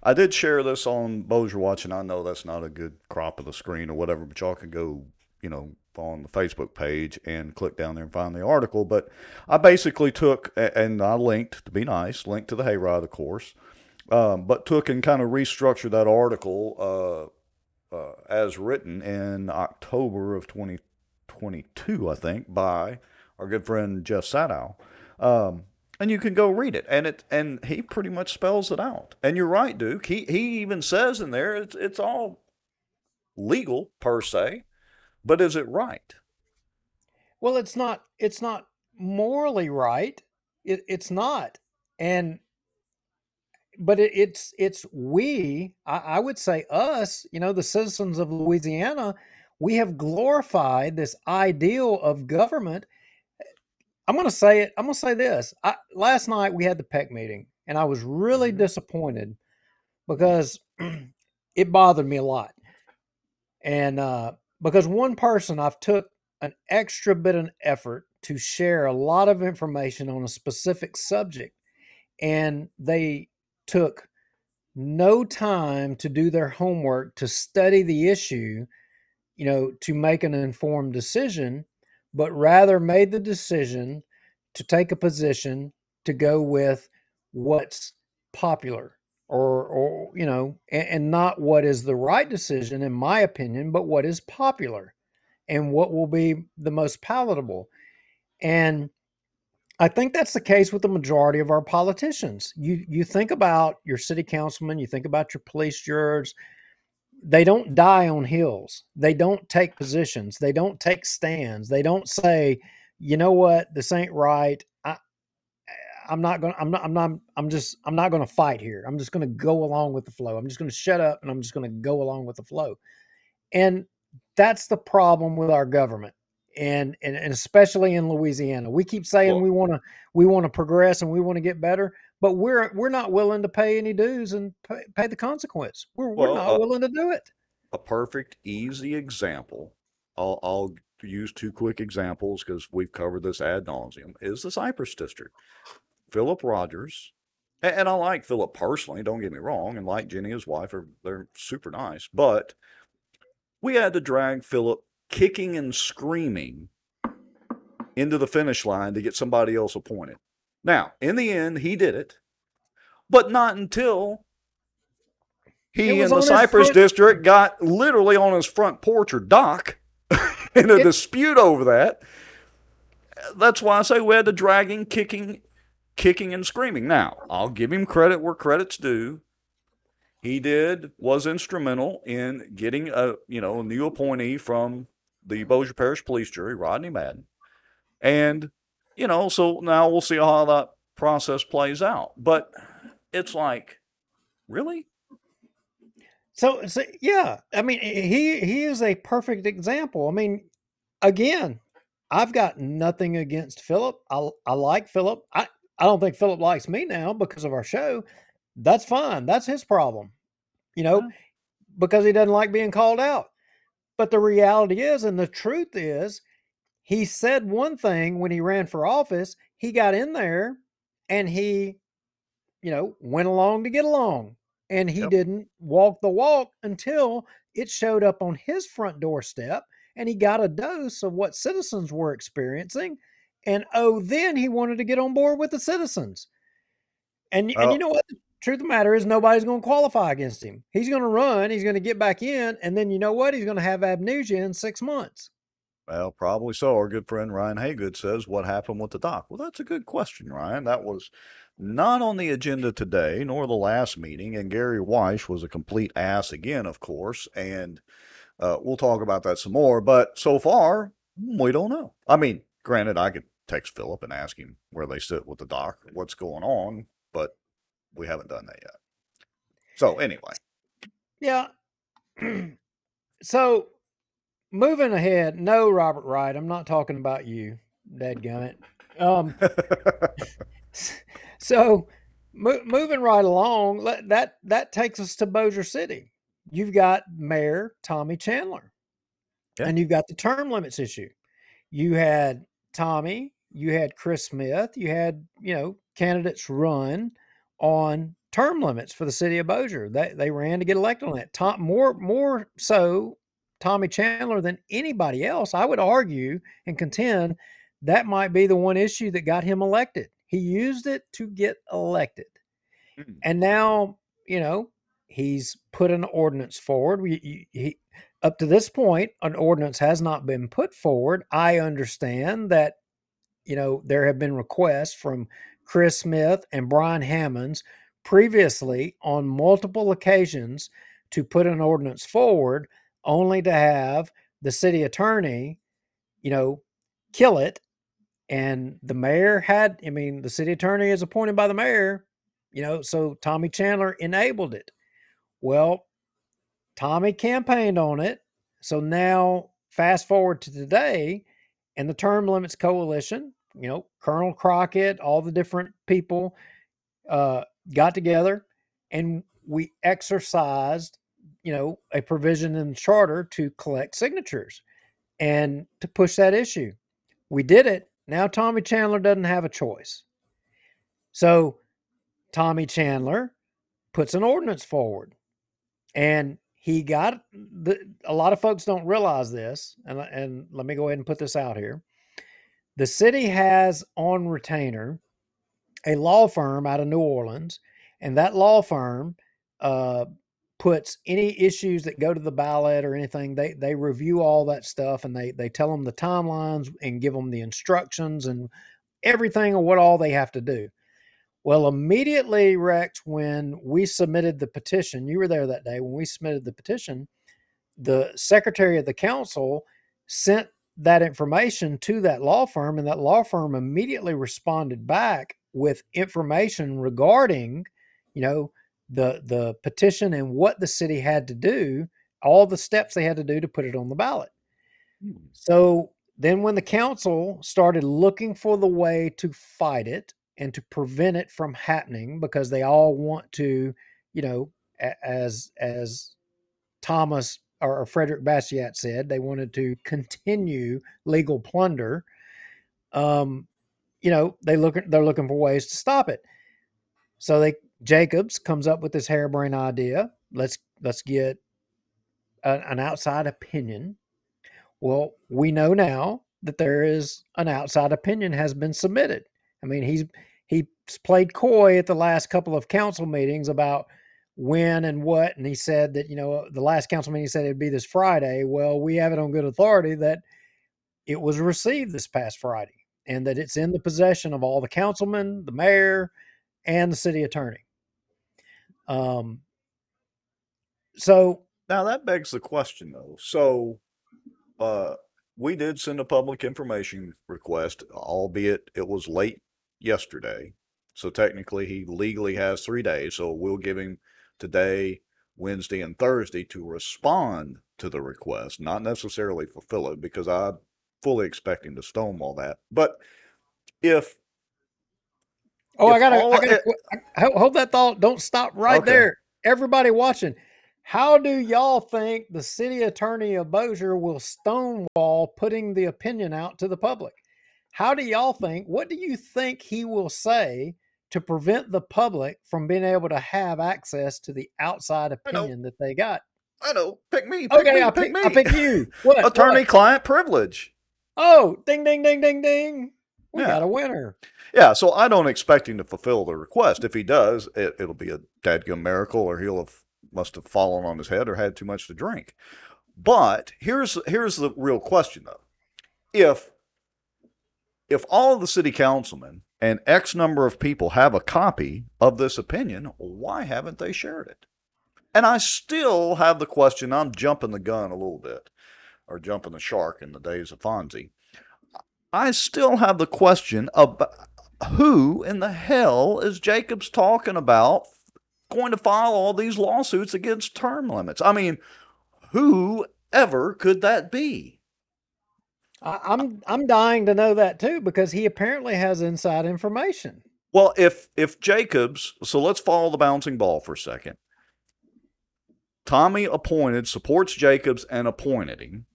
I did share this on Bossier Watch, and I know that's not a good crop of the screen or whatever, but y'all can go, you know, on the Facebook page and click down there and find the article. But I basically took, and I linked, to be nice, linked to the Hayride, of course, um, but took and kind of restructured that article uh, uh, as written in October of 2022, I think, by our good friend Jeff Sadow. Um, and you can go read it, and it and he pretty much spells it out. And you're right, Duke. He he even says in there it's it's all legal per se, but is it right? Well, it's not it's not morally right. It, it's not. And but it, it's it's we, I, I would say us, you know, the citizens of Louisiana, we have glorified this ideal of government. I'm going to say it. I'm going to say this. I, last night we had the PEC meeting, and I was really disappointed because it bothered me a lot. And uh, because one person, I've took an extra bit of effort to share a lot of information on a specific subject, and they took no time to do their homework to study the issue, you know, to make an informed decision, but rather made the decision to take a position to go with what's popular. or or you know and, and not what is the right decision in my opinion but what is popular and what will be the most palatable and i think that's the case with the majority of our politicians you you think about your city councilman you think about your police jurors they don't die on hills they don't take positions they don't take stands they don't say you know what this ain't right I, I'm not gonna. I'm not. I'm not. I'm just. I'm not gonna fight here. I'm just gonna go along with the flow. I'm just gonna shut up and I'm just gonna go along with the flow. And that's the problem with our government, and and, and especially in Louisiana. We keep saying Well- we want to we want to progress and we want to get better, but we're we're not willing to pay any dues and pay, pay the consequence. We're we're not uh, willing to do it. a perfect, easy example. I'll, I'll use two quick examples because we've covered this ad nauseum. Is the Cypress District? Philip Rogers, a- and I like Philip personally. Don't get me wrong, and like Jenny, his wife, are they're super nice. But we had to drag Philip kicking and screaming into the finish line to get somebody else appointed. Now, in the end, he did it, but not until he and the Cypress District got literally on his front porch or dock in a It- dispute over that. That's why I say we had the drag him kicking, kicking and screaming. Now, I'll give him credit where credit's due. He did was instrumental in getting a you know a new appointee from the Bossier Parish Police Jury, Rodney Madden, and you know so now we'll see how that process plays out. But it's like, really? So, so yeah, I mean, he he is a perfect example. I mean, again, I've got nothing against Philip. I I like Philip. I I don't think Philip likes me now because of our show. That's fine. That's his problem. You know, uh-huh. because he doesn't like being called out. But the reality is, and the truth is, he said one thing when he ran for office. He got in there and he, you know, went along to get along. And he Yep. didn't walk the walk until it showed up on his front doorstep and he got a dose of what citizens were experiencing. And oh, then he wanted to get on board with the citizens. And, and Oh. you know what? Truth of the matter is, nobody's going to qualify against him. He's going to run, he's going to get back in, and then you know what? He's going to have amnesia in six months. Well, probably so. Our good friend Ryan Haygood says, What happened with the dock? Well, that's a good question, Ryan. That was not on the agenda today, nor the last meeting. And Gary Weish was a complete ass again, of course. And uh, we'll talk about that some more. But so far, we don't know. I mean, granted, I could text Philip and ask him where they sit with the dock, what's going on, but we haven't done that yet. So, anyway. Yeah. so moving ahead, no, Robert Wright, I'm not talking about you, dadgummit. Um, so mo- moving right along, let- that that takes us to Bossier City. You've got Mayor Tommy Chandler, Yeah. and you've got the term limits issue. You had Tommy, you had Chris Smith, you had you know candidates run on term limits for the city of Bossier. They they ran to get elected on that. Tom more more so Tommy Chandler than anybody else. I would argue and contend that might be the one issue that got him elected. He used it to get elected. Mm. And now, you know, he's put an ordinance forward. We, he, up to this point, an ordinance has not been put forward. I understand that, you know, there have been requests from Chris Smith and Brian Hammons previously on multiple occasions to put an ordinance forward, only to have the city attorney, you know, kill it. And the mayor had, I mean, the city attorney is appointed by the mayor, you know, so Tommy Chandler enabled it. Well, Tommy campaigned on it. So now, fast forward to today, and the Term Limits Coalition, you know, Colonel Crockett, all the different people uh, got together and we exercised, you know, a provision in the charter to collect signatures and to push that issue. We did it. Now Tommy Chandler doesn't have a choice. So Tommy Chandler puts an ordinance forward and he got the, a lot of folks don't realize this and, and let me go ahead and put this out here the city has on retainer a law firm out of new orleans and that law firm uh, puts any issues that go to the ballot or anything. They they review all that stuff and they they tell them the timelines and give them the instructions and everything of what all they have to do. Well, immediately, Rex, when we submitted the petition, you were there that day when we submitted the petition, the secretary of the council sent that information to that law firm, and that law firm immediately responded back with information regarding, you know, the the petition and what the city had to do, all the steps they had to do to put it on the ballot. Hmm. So then when the council started looking for the way to fight it and to prevent it from happening because they all want to, you know, as as Thomas or Frederick Bastiat said, they wanted to continue legal plunder. Um, you know, they look they're looking for ways to stop it. So they Jacobs comes up with this harebrained idea. Let's let's get a, an outside opinion. Well, we know now that there is an outside opinion has been submitted. I mean, he's he's played coy at the last couple of council meetings about when and what, and he said that you know the last council meeting said it'd be this Friday. Well, we have it on good authority that it was received this past Friday, and that it's in the possession of all the councilmen, the mayor, and the city attorney. Um. So Now that begs the question though. So uh we did send a public information request, albeit it was late yesterday. So technically he legally has three days. So we'll give him today, Wednesday, and Thursday to respond to the request, not necessarily fulfill it, because I fully expect him to stonewall that. But if Oh, I if gotta, all I gotta it- I- hold, hold that thought. Don't stop right Okay. there. Everybody watching, how do y'all think the city attorney of Bossier will stonewall putting the opinion out to the public? How do y'all think? What do you think he will say to prevent the public from being able to have access to the outside opinion that they got? I know, pick me, pick Okay, me, I pick pick, I pick you. What? Attorney-client privilege. Oh, ding, ding, ding, ding, ding. We Yeah. got a winner. Yeah, so I don't expect him to fulfill the request. If he does, it, it'll be a dadgum miracle, or he'll have must have fallen on his head or had too much to drink. But here's here's the real question though: if if all of the city councilmen and X number of people have a copy of this opinion, why haven't they shared it? And I still have the question. I'm jumping the gun a little bit, or jumping the shark in the days of Fonzie. I still have the question about who in the hell is Jacobs talking about going to file all these lawsuits against term limits? I mean, who ever could that be? I'm I'm dying to know that too because he apparently has inside information. Well, if if Jacobs, so let's follow the bouncing ball for a second. Tommy appointed, supports Jacobs and appointed him.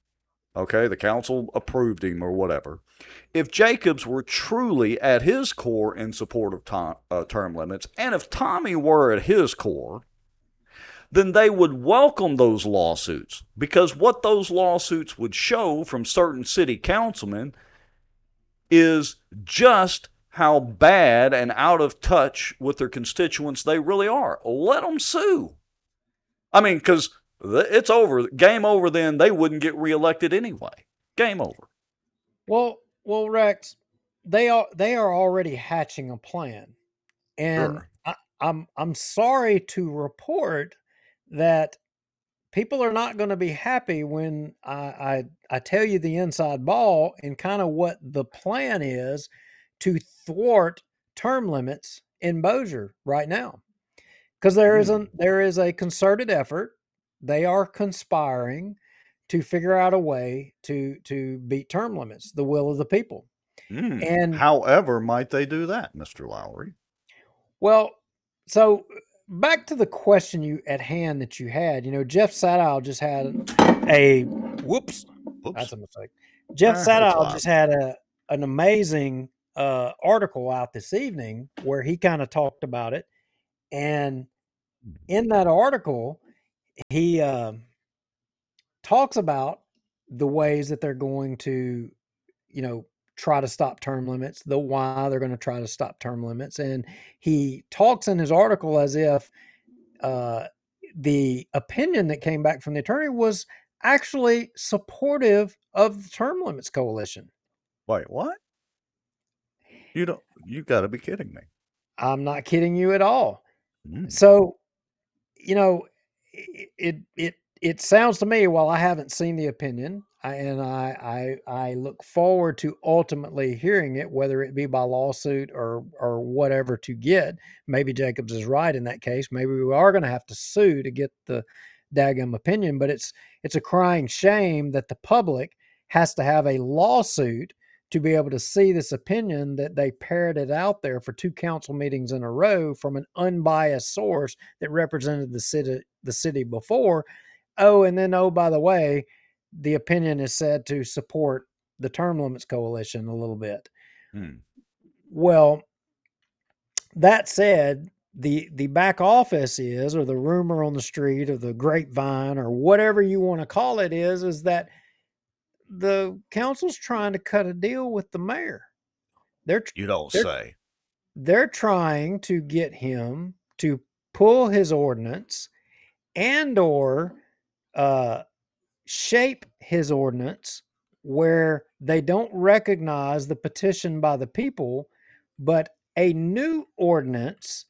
Okay, the council approved him or whatever. If Jacobs were truly at his core in support of uh, term limits, and if Tommy were at his core, then they would welcome those lawsuits because what those lawsuits would show from certain city councilmen is just how bad and out of touch with their constituents they really are. Let them sue. I mean, because it's over. Game over then. They wouldn't get reelected anyway. Game over. Well, well, Rex, they are they are already hatching a plan, and Sure. I, I'm I'm sorry to report that people are not going to be happy when I, I I tell you the inside ball and kind of what the plan is to thwart term limits in Bossier right now, because there is a there is a concerted effort. They are conspiring to figure out a way to to beat term limits, the will of the people. Hmm. And- however, might they do that, Mister Lowry? Well, so back to the question you at hand that you had. You know, Jeff Sadow just had a whoops. That's a mistake. Jeff Ah, Sadow just had a an amazing uh, article out this evening where he kind of talked about it, and in that article, he um talks about the ways that they're going to, you know, try to stop term limits, the why they're going to try to stop term limits. And he talks in his article as if uh, the opinion that came back from the attorney was actually supportive of the term limits coalition. Wait, what? You don't. You got to be kidding me. I'm not kidding you at all. Mm. So, you know, it it it, it sounds to me, while I haven't seen the opinion, And I, I I look forward to ultimately hearing it, whether it be by lawsuit or or whatever to get. Maybe Jacobs is right in that case. Maybe we are going to have to sue to get the daggum opinion. But it's it's a crying shame that the public has to have a lawsuit to be able to see this opinion that they parroted out there for two council meetings in a row from an unbiased source that represented the city the city before. Oh, and then oh, by the way, the opinion is said to support the term limits coalition a little bit. Hmm. Well, that said, the the back office is, or the rumor on the street, or the grapevine, or whatever you want to call it, is is that the council's trying to cut a deal with the mayor. They're You don't they're, say. they're trying to get him to pull his ordinance and or uh, shape his ordinance where they don't recognize the petition by the people, but a new ordinance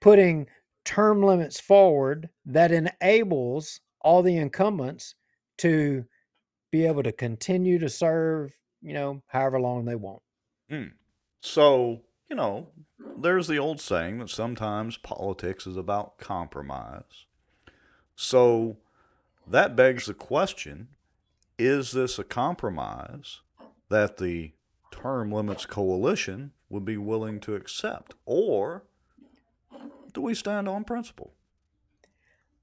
putting term limits forward that enables all the incumbents to be able to continue to serve, you know, however long they want. Hmm. So, you know, there's the old saying that sometimes politics is about compromise. So that begs the question is this a compromise that the term limits coalition would be willing to accept? Or do we stand on principle?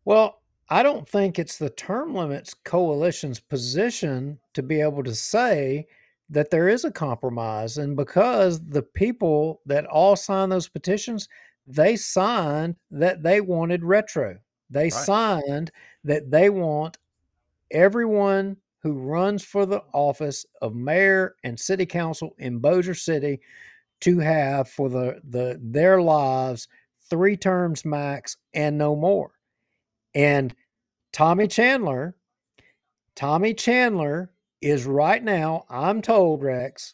Well, I don't think it's the term limits coalition's position to be able to say that there is a compromise. And because the people that all signed those petitions, they signed that they wanted retro. They Right. signed that they want everyone who runs for the office of mayor and city council in Bossier City to have for the, the their lives three terms max and no more. And Tommy Chandler, Tommy Chandler is right now, I'm told, Rex,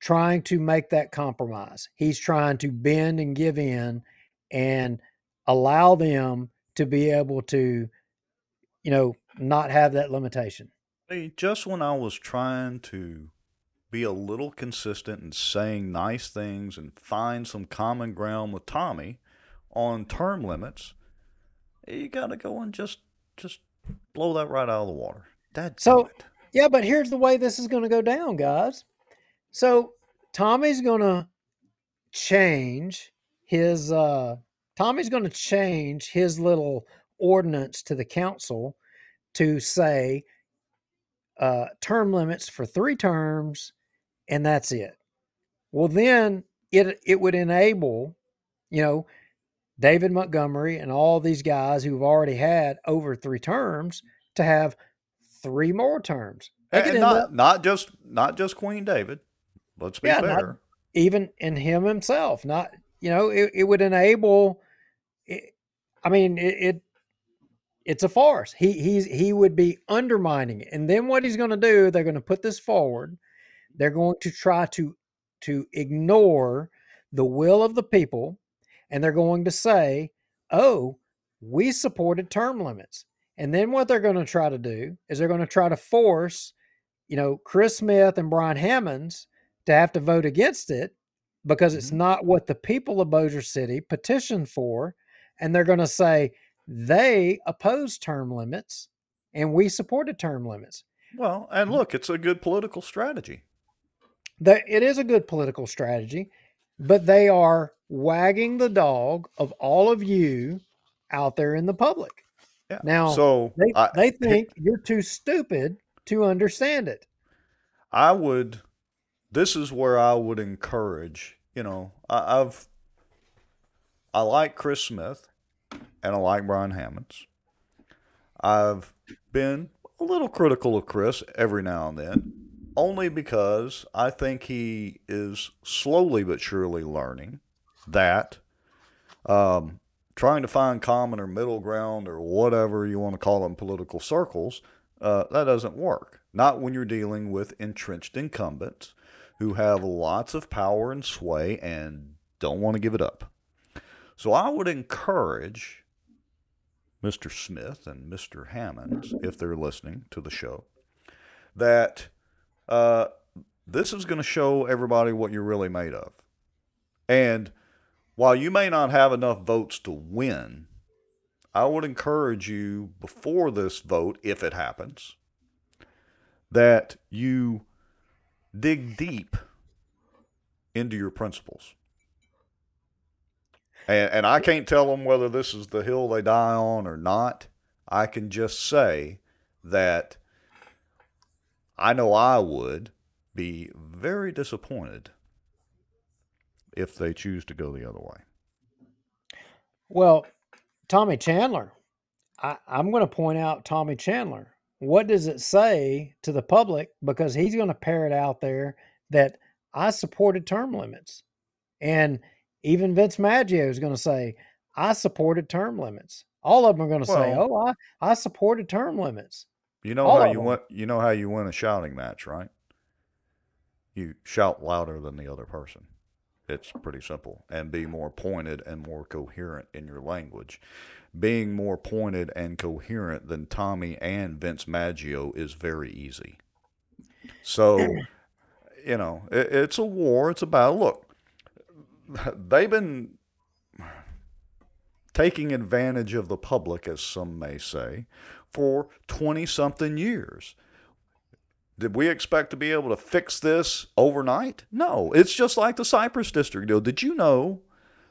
trying to make that compromise. He's trying to bend and give in and allow them to be able to, you know, not have that limitation. Hey, just when I was trying to be a little consistent and saying nice things and find some common ground with Tommy on term limits, you got to go and just just blow that right out of the water. That So, yeah, but here's the way this is going to go down, guys. So, Tommy's going to change his uh Tommy's going to change his little ordinance to the council to say uh term limits for 3 terms and that's it. Well, then it it would enable, you know, David Montgomery and all these guys who've already had over 3 terms to have 3 more terms. And not up not just not just Queen David. Let's be yeah, fair. even in him himself. Not you know, it, it would enable. It, I mean, it, it it's a farce. He he's he would be undermining it, and then what he's going to do? They're going to put this forward. They're going to try to to ignore the will of the people, and they're going to say, "Oh, we supported term limits." And then what they're going to try to do is they're going to try to force, you know, Chris Smith and Brian Hammons to have to vote against it because it's mm-hmm. not what the people of Bossier City petitioned for. And they're going to say they oppose term limits and we supported term limits. Well, and look, it's a good political strategy. That it is a good political strategy, but they are wagging the dog of all of you out there in the public. Yeah. Now, so they, I, they think you're too stupid to understand it. I would. This is where I would encourage. You know, I, I've. I like Chris Smith, and I like Brian Hammons. I've been a little critical of Chris every now and then, only because I think he is slowly but surely learning that um, trying to find common or middle ground or whatever you want to call in political circles, uh, that doesn't work. Not when you're dealing with entrenched incumbents who have lots of power and sway and don't want to give it up. So I would encourage Mr. Smith and Mr. Hammons, if they're listening to the show, that uh, this is going to show everybody what you're really made of. And while you may not have enough votes to win, I would encourage you before this vote, if it happens, that you dig deep into your principles. And, and I can't tell them whether this is the hill they die on or not. I can just say that I know I would be very disappointed if they choose to go the other way. Well, Tommy Chandler, I, I'm going to point out Tommy Chandler. What does it say to the public? Because he's going to parrot out there that I supported term limits. And even Vince Maggio is going to say, I supported term limits. All of them are going to say, "Oh, I, I supported term limits." You know All how you win. You know how you win a shouting match, right? You shout louder than the other person. It's pretty simple, and be more pointed and more coherent in your language. Being more pointed and coherent than Tommy and Vince Maggio is very easy. So, you know, it, it's a war. It's a battle. Look, they've been taking advantage of the public, as some may say, for 20 something years. Did we expect to be able to fix this overnight? No. It's just like the Cypress District deal. Did you know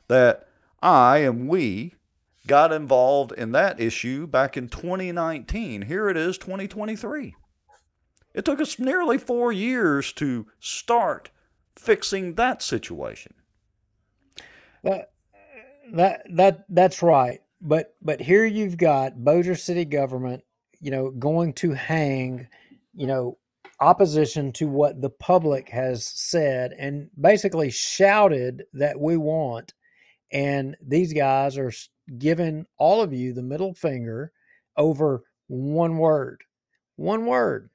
that I and we got involved in that issue back in 2019? Here it is, 2023. It took us nearly four years to start fixing that situation. That that that that's right. But but here you've got Bossier City government, you know, going to hang, you know, opposition to what the public has said and basically shouted that we want. And these guys are giving all of you the middle finger over one word. One word.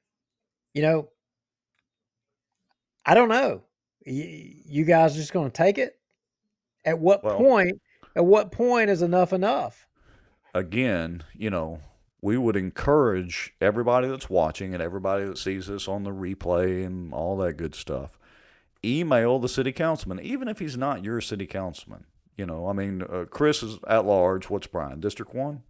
You know, I don't know. You guys just going to take it? At what Well- point? At what point is enough enough? again, you know, we would encourage everybody that's watching and everybody that sees this on the replay and all that good stuff. Email the city councilman, even if he's not your city councilman. You know, I mean, uh, Chris is at large. What's Brian? District one?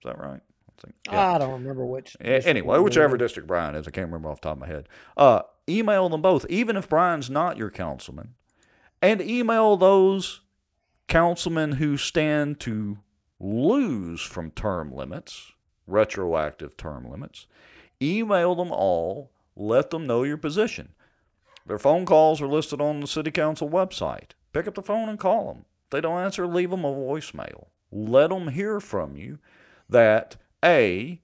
Is that right? I think. yeah. I don't remember which. Anyway, whichever district Brian is, I can't remember off the top of my head. Uh, email them both, even if Brian's not your councilman, and email those councilmen who stand to lose from term limits, retroactive term limits. Email them all. Let them know your position. Their phone calls are listed on the city council website. Pick up the phone and call them. If they don't answer, leave them a voicemail. Let them hear from you that A,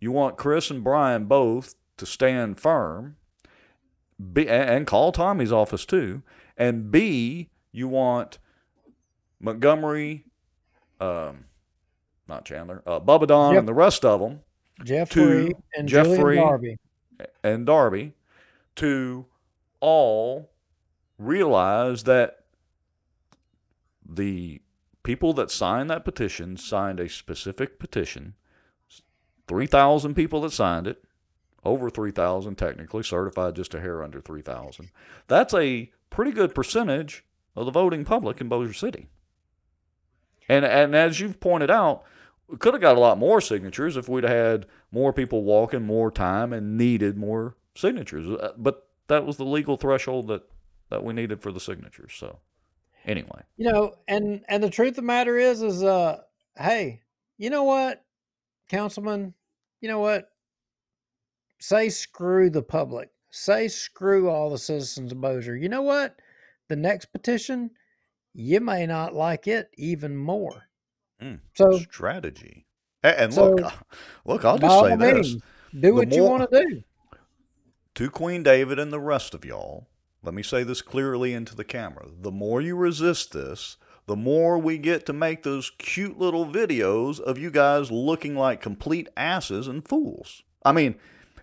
you want Chris and Brian both to stand firm, B, and call Tommy's office too, and B, you want Montgomery, um, not Chandler, uh, Bubba Don Jeff- and the rest of them Jeffrey to and Jeffrey Darby. and Darby to all realize that the people that signed that petition signed a specific petition. 3,000 people that signed it, over 3,000 technically, certified just a hair under 3,000. That's a pretty good percentage of the voting public in Bossier City. And, and as you've pointed out, we could have got a lot more signatures if we'd had more people walking more time and needed more signatures. Uh, But that was the legal threshold that, that we needed for the signatures. So, anyway, You know, and and the truth of the matter is, is uh, hey, you know what, councilman, you know what? Say screw the public. Say screw all the citizens of Bossier. You know what? The next petition, you may not like it even more. Mm, So strategy. And so look, look, I'll just say this: means, do The what you want to do. to Queen David and the rest of y'all, let me say this clearly into the camera. The more you resist this, the more we get to make those cute little videos of you guys looking like complete asses and fools. I mean,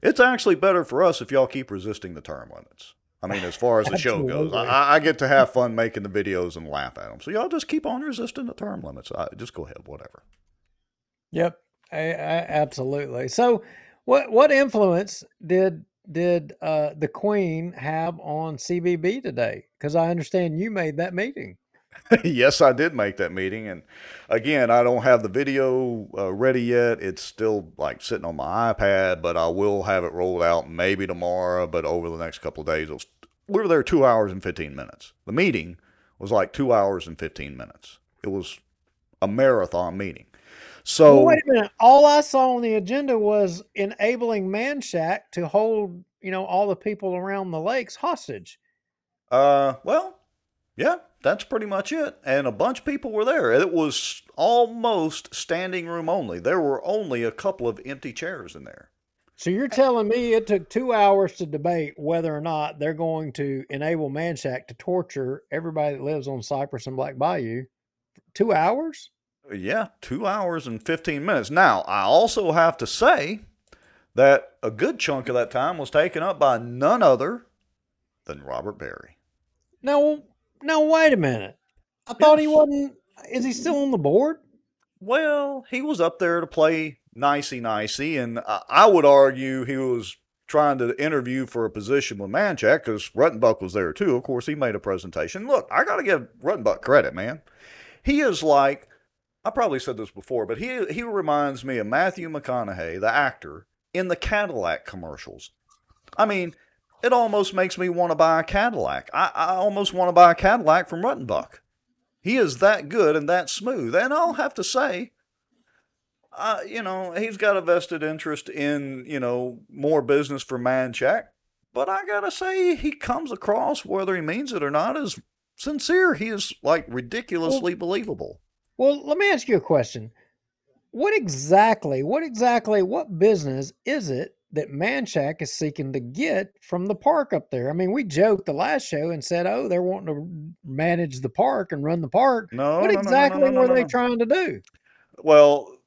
it's actually better for us if y'all keep resisting the term limits. I mean, as far as the show goes, I, I get to have fun making the videos and laugh at them. So y'all just keep on resisting the term limits. I, just go ahead, whatever. Yep, I, I, absolutely. So, what what influence did did uh, the Queen have on CBB today? Because I understand you made that meeting. yes, I did make that meeting, and again, I don't have the video uh, ready yet. It's still like sitting on my iPad, but I will have it rolled out maybe tomorrow. But over the next couple of days, we were there two hours and fifteen minutes. The meeting was like two hours and fifteen minutes. It was a marathon meeting. So Well, wait a minute. All I saw on the agenda was enabling Manchac to hold, you know, all the people around the lakes hostage. Uh, well, yeah, that's pretty much it. And a bunch of people were there. It was almost standing room only. There were only a couple of empty chairs in there. So you're telling me it took two hours to debate whether or not they're going to enable Manchac to torture everybody that lives on Cypress and Black Bayou? Two hours? Yeah, two hours and 15 minutes. Now, I also have to say that a good chunk of that time was taken up by none other than Robert Berry. No, no, wait a minute. I thought he wasn't. Is he still on the board? Well, he was up there to play nicey nicey, and I, I would argue he was trying to interview for a position with Manchac because Ruttenbuck was there too. Of course, he made a presentation. Look, I got to give Ruttenbuck credit, man. He is like, I probably said this before, but he he reminds me of Matthew McConaughey, the actor, in the Cadillac commercials. I mean, it almost makes me want to buy a Cadillac. I, I almost want to buy a Cadillac from Ruttenbuck. He is that good and that smooth. And I'll have to say, uh, you know, he's got a vested interest in, you know, more business for Manchac. But I got to say, he comes across, whether he means it or not, as sincere. He is like ridiculously believable. Well, let me ask you a question. What exactly, what exactly, what business is it that Manchac is seeking to get from the park up there? I mean, we joked the last show and said, oh, they're wanting to manage the park and run the park. No, what no, exactly no, no, were they trying to do? Well,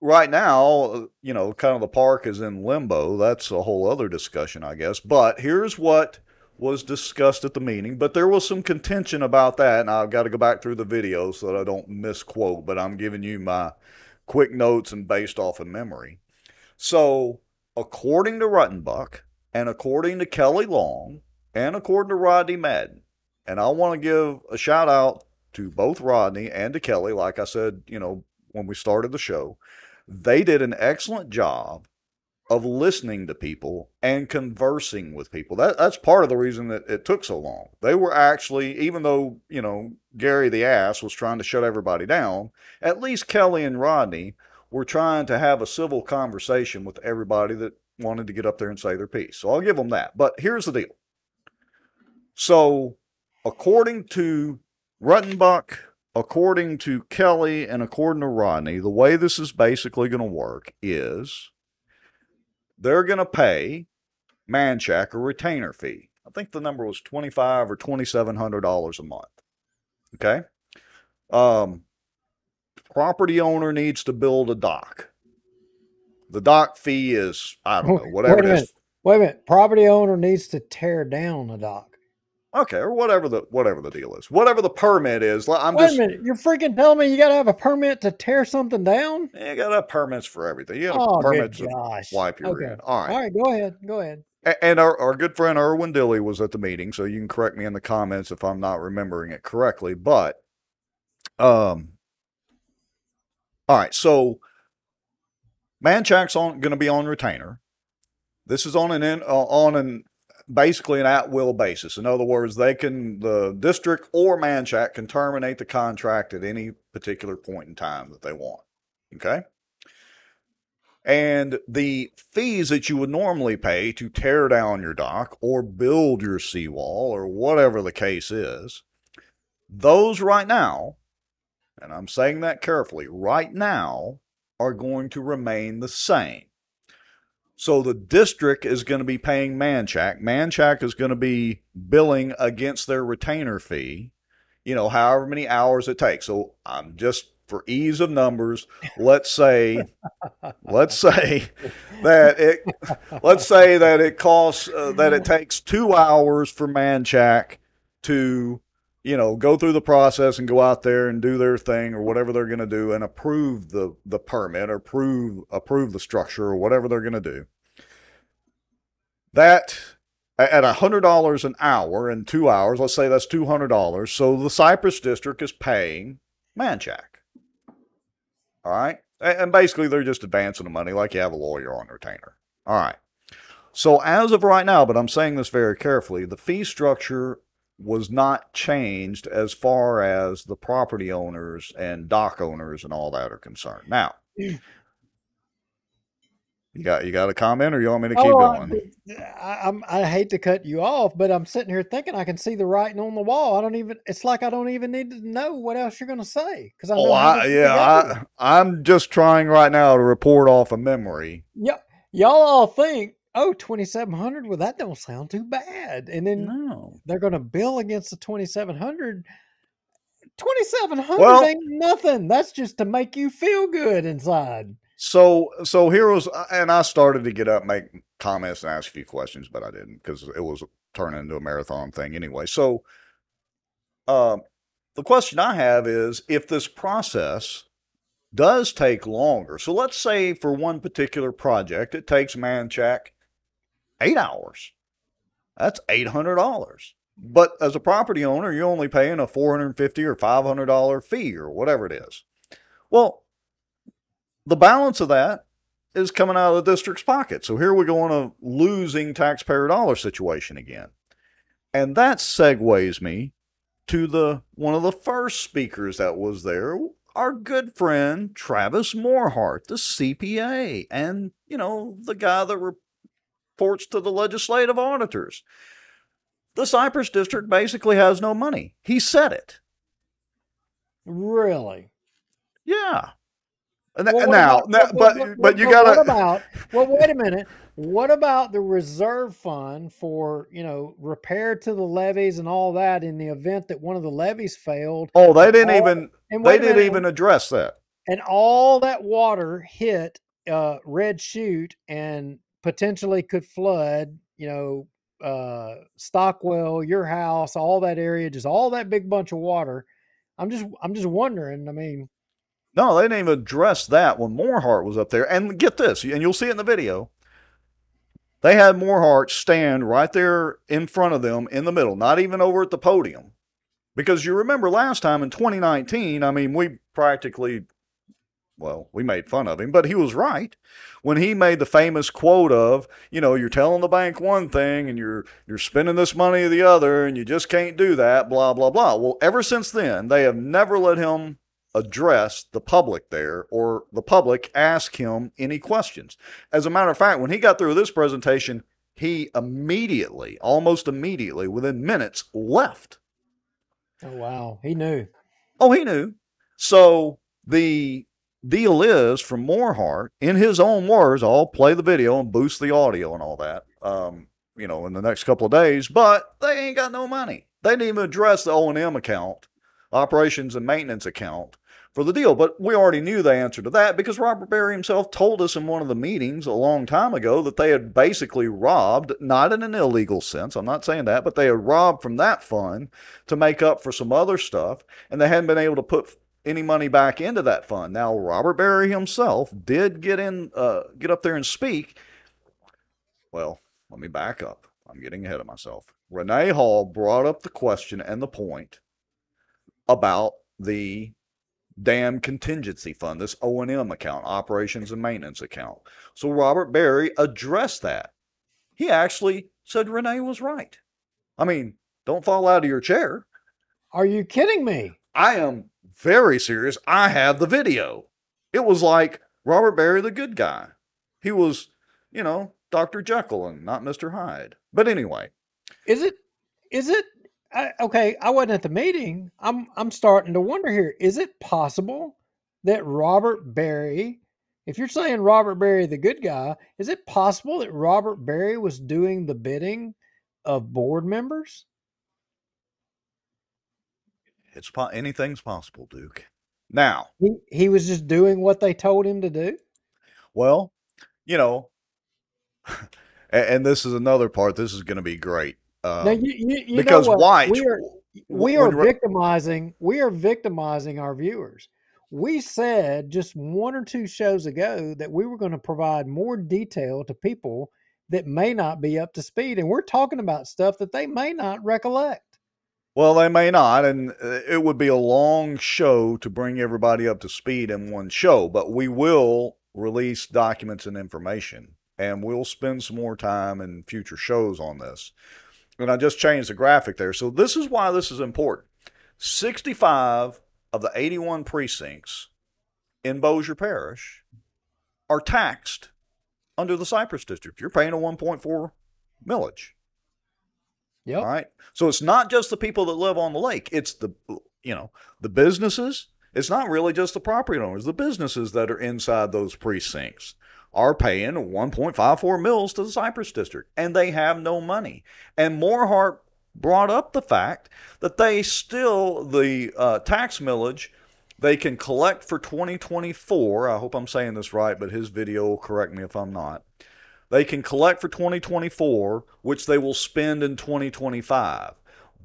right now, you know, kind of the park is in limbo. That's a whole other discussion, I guess. But here's what was discussed at the meeting. But there was some contention about that, and I've got to go back through the video so that I don't misquote. But I'm giving you my quick notes and based off of memory. So, according to Ruttenbuck, and according to Kelly Long, and according to Rodney Madden, and I want to give a shout out to both Rodney and to Kelly, like I said, you know, when we started the show, they did an excellent job of listening to people and conversing with people. That that's part of the reason that it took so long. They were actually, even though, you know, Gary the ass was trying to shut everybody down, at least Kelly and Rodney were trying to have a civil conversation with everybody that wanted to get up there and say their piece. So I'll give them that. But here's the deal. So, according to Ruttenbuck, according to Kelly, and according to Rodney, the way this is basically going to work is they're going to pay Manchac a retainer fee. I think the number was twenty five or twenty seven hundred dollars a month. Okay. Um, property owner needs to build a dock. The dock fee is I don't know whatever Wait a it is. minute. Wait a minute. Property owner needs to tear down a dock. Okay, or whatever the whatever the deal is, whatever the permit is. I'm Wait just a minute. You're freaking telling me you got to have a permit to tear something down? you got to have permits for everything. You got Oh, permits to wipe your Okay. All right. All right. Go ahead. Go ahead. And our, our good friend Erwin Dilly was at the meeting, so you can correct me in the comments if I'm not remembering it correctly. But, um, all right, so Manchac's on going to be on retainer. This is on an in, uh, on an basically an at will basis. In other words, they can the district or Manchak can terminate the contract at any particular point in time that they want. Okay. And the fees that you would normally pay to tear down your dock or build your seawall or whatever the case is, those right now, and I'm saying that carefully, right now are going to remain the same. So the district is going to be paying Manchac. Manchac is going to be billing against their retainer fee, you know, however many hours it takes. So I'm just for ease of numbers, let's say, let's say that it, let's say that it costs, uh, that it takes two hours for Manchac to, you know, go through the process and go out there and do their thing or whatever they're going to do and approve the, the permit or approve, approve the structure or whatever they're going to do. That at a hundred dollars an hour in two hours, let's say that's two hundred dollars. So the Cypress District is paying Manchac. All right. And basically, they're just advancing the money like you have a lawyer on retainer. All right. So, as of right now, but I'm saying this very carefully, the fee structure was not changed as far as the property owners and dock owners and all that are concerned. Now, you got you got a comment, or you want me to keep Oh, going? I, I'm, I hate to cut you off, but I'm sitting here thinking I can see the writing on the wall. I don't even. It's like I don't even need to know what else you're going oh, to say because I. Know oh, I, yeah, I, I'm just trying right now to report off of memory. Y- y'all all think, oh, 2700 well, that don't sound too bad. And then No. they're going to bill against the 2700 2700 Well- ain't nothing. That's just to make you feel good inside. So, so here was, and I started to get up, make comments, and ask a few questions, but I didn't because it was turning into a marathon thing anyway. So, um, the question I have is if this process does take longer. So, let's say for one particular project, it takes Manchac eight hours. That's eight hundred dollars. But as a property owner, you're only paying a four hundred fifty or five hundred dollar fee or whatever it is. Well, the balance of that is coming out of the district's pocket. So here we go on a losing taxpayer dollar situation again. And that segues me to the one of the first speakers that was there, our good friend Travis Moorhart, the CPA, and you know, the guy that reports to the legislative auditors. The Cypress District basically has no money. He said it. Really? Yeah. And Well, now, about- now- what- but what- but you but gotta. What about? Well, wait a minute. What about the reserve fund for you know repair to the levees and all that in the event that one of the levees failed? Oh, they didn't all- even. They didn't minute, even address that. and all that water hit uh, Red Chute and potentially could flood. You know, uh, Stockwell, your house, all that area, just all that big bunch of water. I'm just, I'm just wondering. I mean, No, they didn't even address that when Moorhart was up there. And get this, and you'll see it in the video. They had Moorhart stand right there in front of them in the middle, not even over at the podium. Because you remember last time in 2019, I mean, we practically, well, we made fun of him, but he was right when he made the famous quote of, you know, you're telling the bank one thing and you're you're spending this money the other, and you just can't do that, blah blah blah. Well, ever since then, they have never let him address the public there or the public ask him any questions. As a matter of fact, when he got through this presentation, he immediately, almost immediately, within minutes, left. oh wow, he knew. Oh, he knew. So the deal is from Moorhart, in his own words, I'll play the video and boost the audio and all that, um, you know, in the next couple of days, but they ain't got no money. They didn't even address the O&M account, operations and maintenance account for the deal. But we already knew the answer to that because Robert Berry himself told us in one of the meetings a long time ago that they had basically robbed, not in an illegal sense, I'm not saying that, but they had robbed from that fund to make up for some other stuff, and they hadn't been able to put any money back into that fund. Now, Robert Berry himself did get in, uh, get up there and speak. Well, let me back up. I'm getting ahead of myself. Renee Hall brought up the question and the point about the dam contingency fund, this O&M account, operations and maintenance account. So Robert Berry addressed that. He actually said Renee was right. I mean, don't fall out of your chair. Are you kidding me? I am very serious. I have the video. It was like Robert Barry, the good guy. He was, you know, Dr. Jekyll and not Mr. Hyde. But anyway, Is it? Is it? I, okay, I wasn't at the meeting. I'm I'm starting to wonder here. Is it possible that Robert Barry, if you're saying Robert Barry, the good guy, is it possible that Robert Barry was doing the bidding of board members? It's po- anything's possible, Duke. Now, He, he was just doing what they told him to do. well, you know, and, and this is another part. This is going to be great. Um, now you, you, you because know what? White, we are we are victimizing we are victimizing our viewers. We said just one or two shows ago that we were going to provide more detail to people that may not be up to speed, and we're talking about stuff that they may not recollect. Well, they may not, and uh, it would be a long show to bring everybody up to speed in one show, but we will release documents and information, and we'll spend some more time in future shows on this. And I just changed the graphic there. So, this is why this is important 65 of the 81 precincts in Bossier Parish are taxed under the Cypress District. You're paying a 1.4 millage. Yep. All right. So it's not just the people that live on the lake. It's the you know, the businesses. It's not really just the property owners. The businesses that are inside those precincts are paying 1.54 mils to the Cypress District, and they have no money. And Morehart brought up the fact that they still the uh, tax millage they can collect for 2024. I hope I'm saying this right, but his video will correct me if I'm not they can collect for 2024, which they will spend in 2025.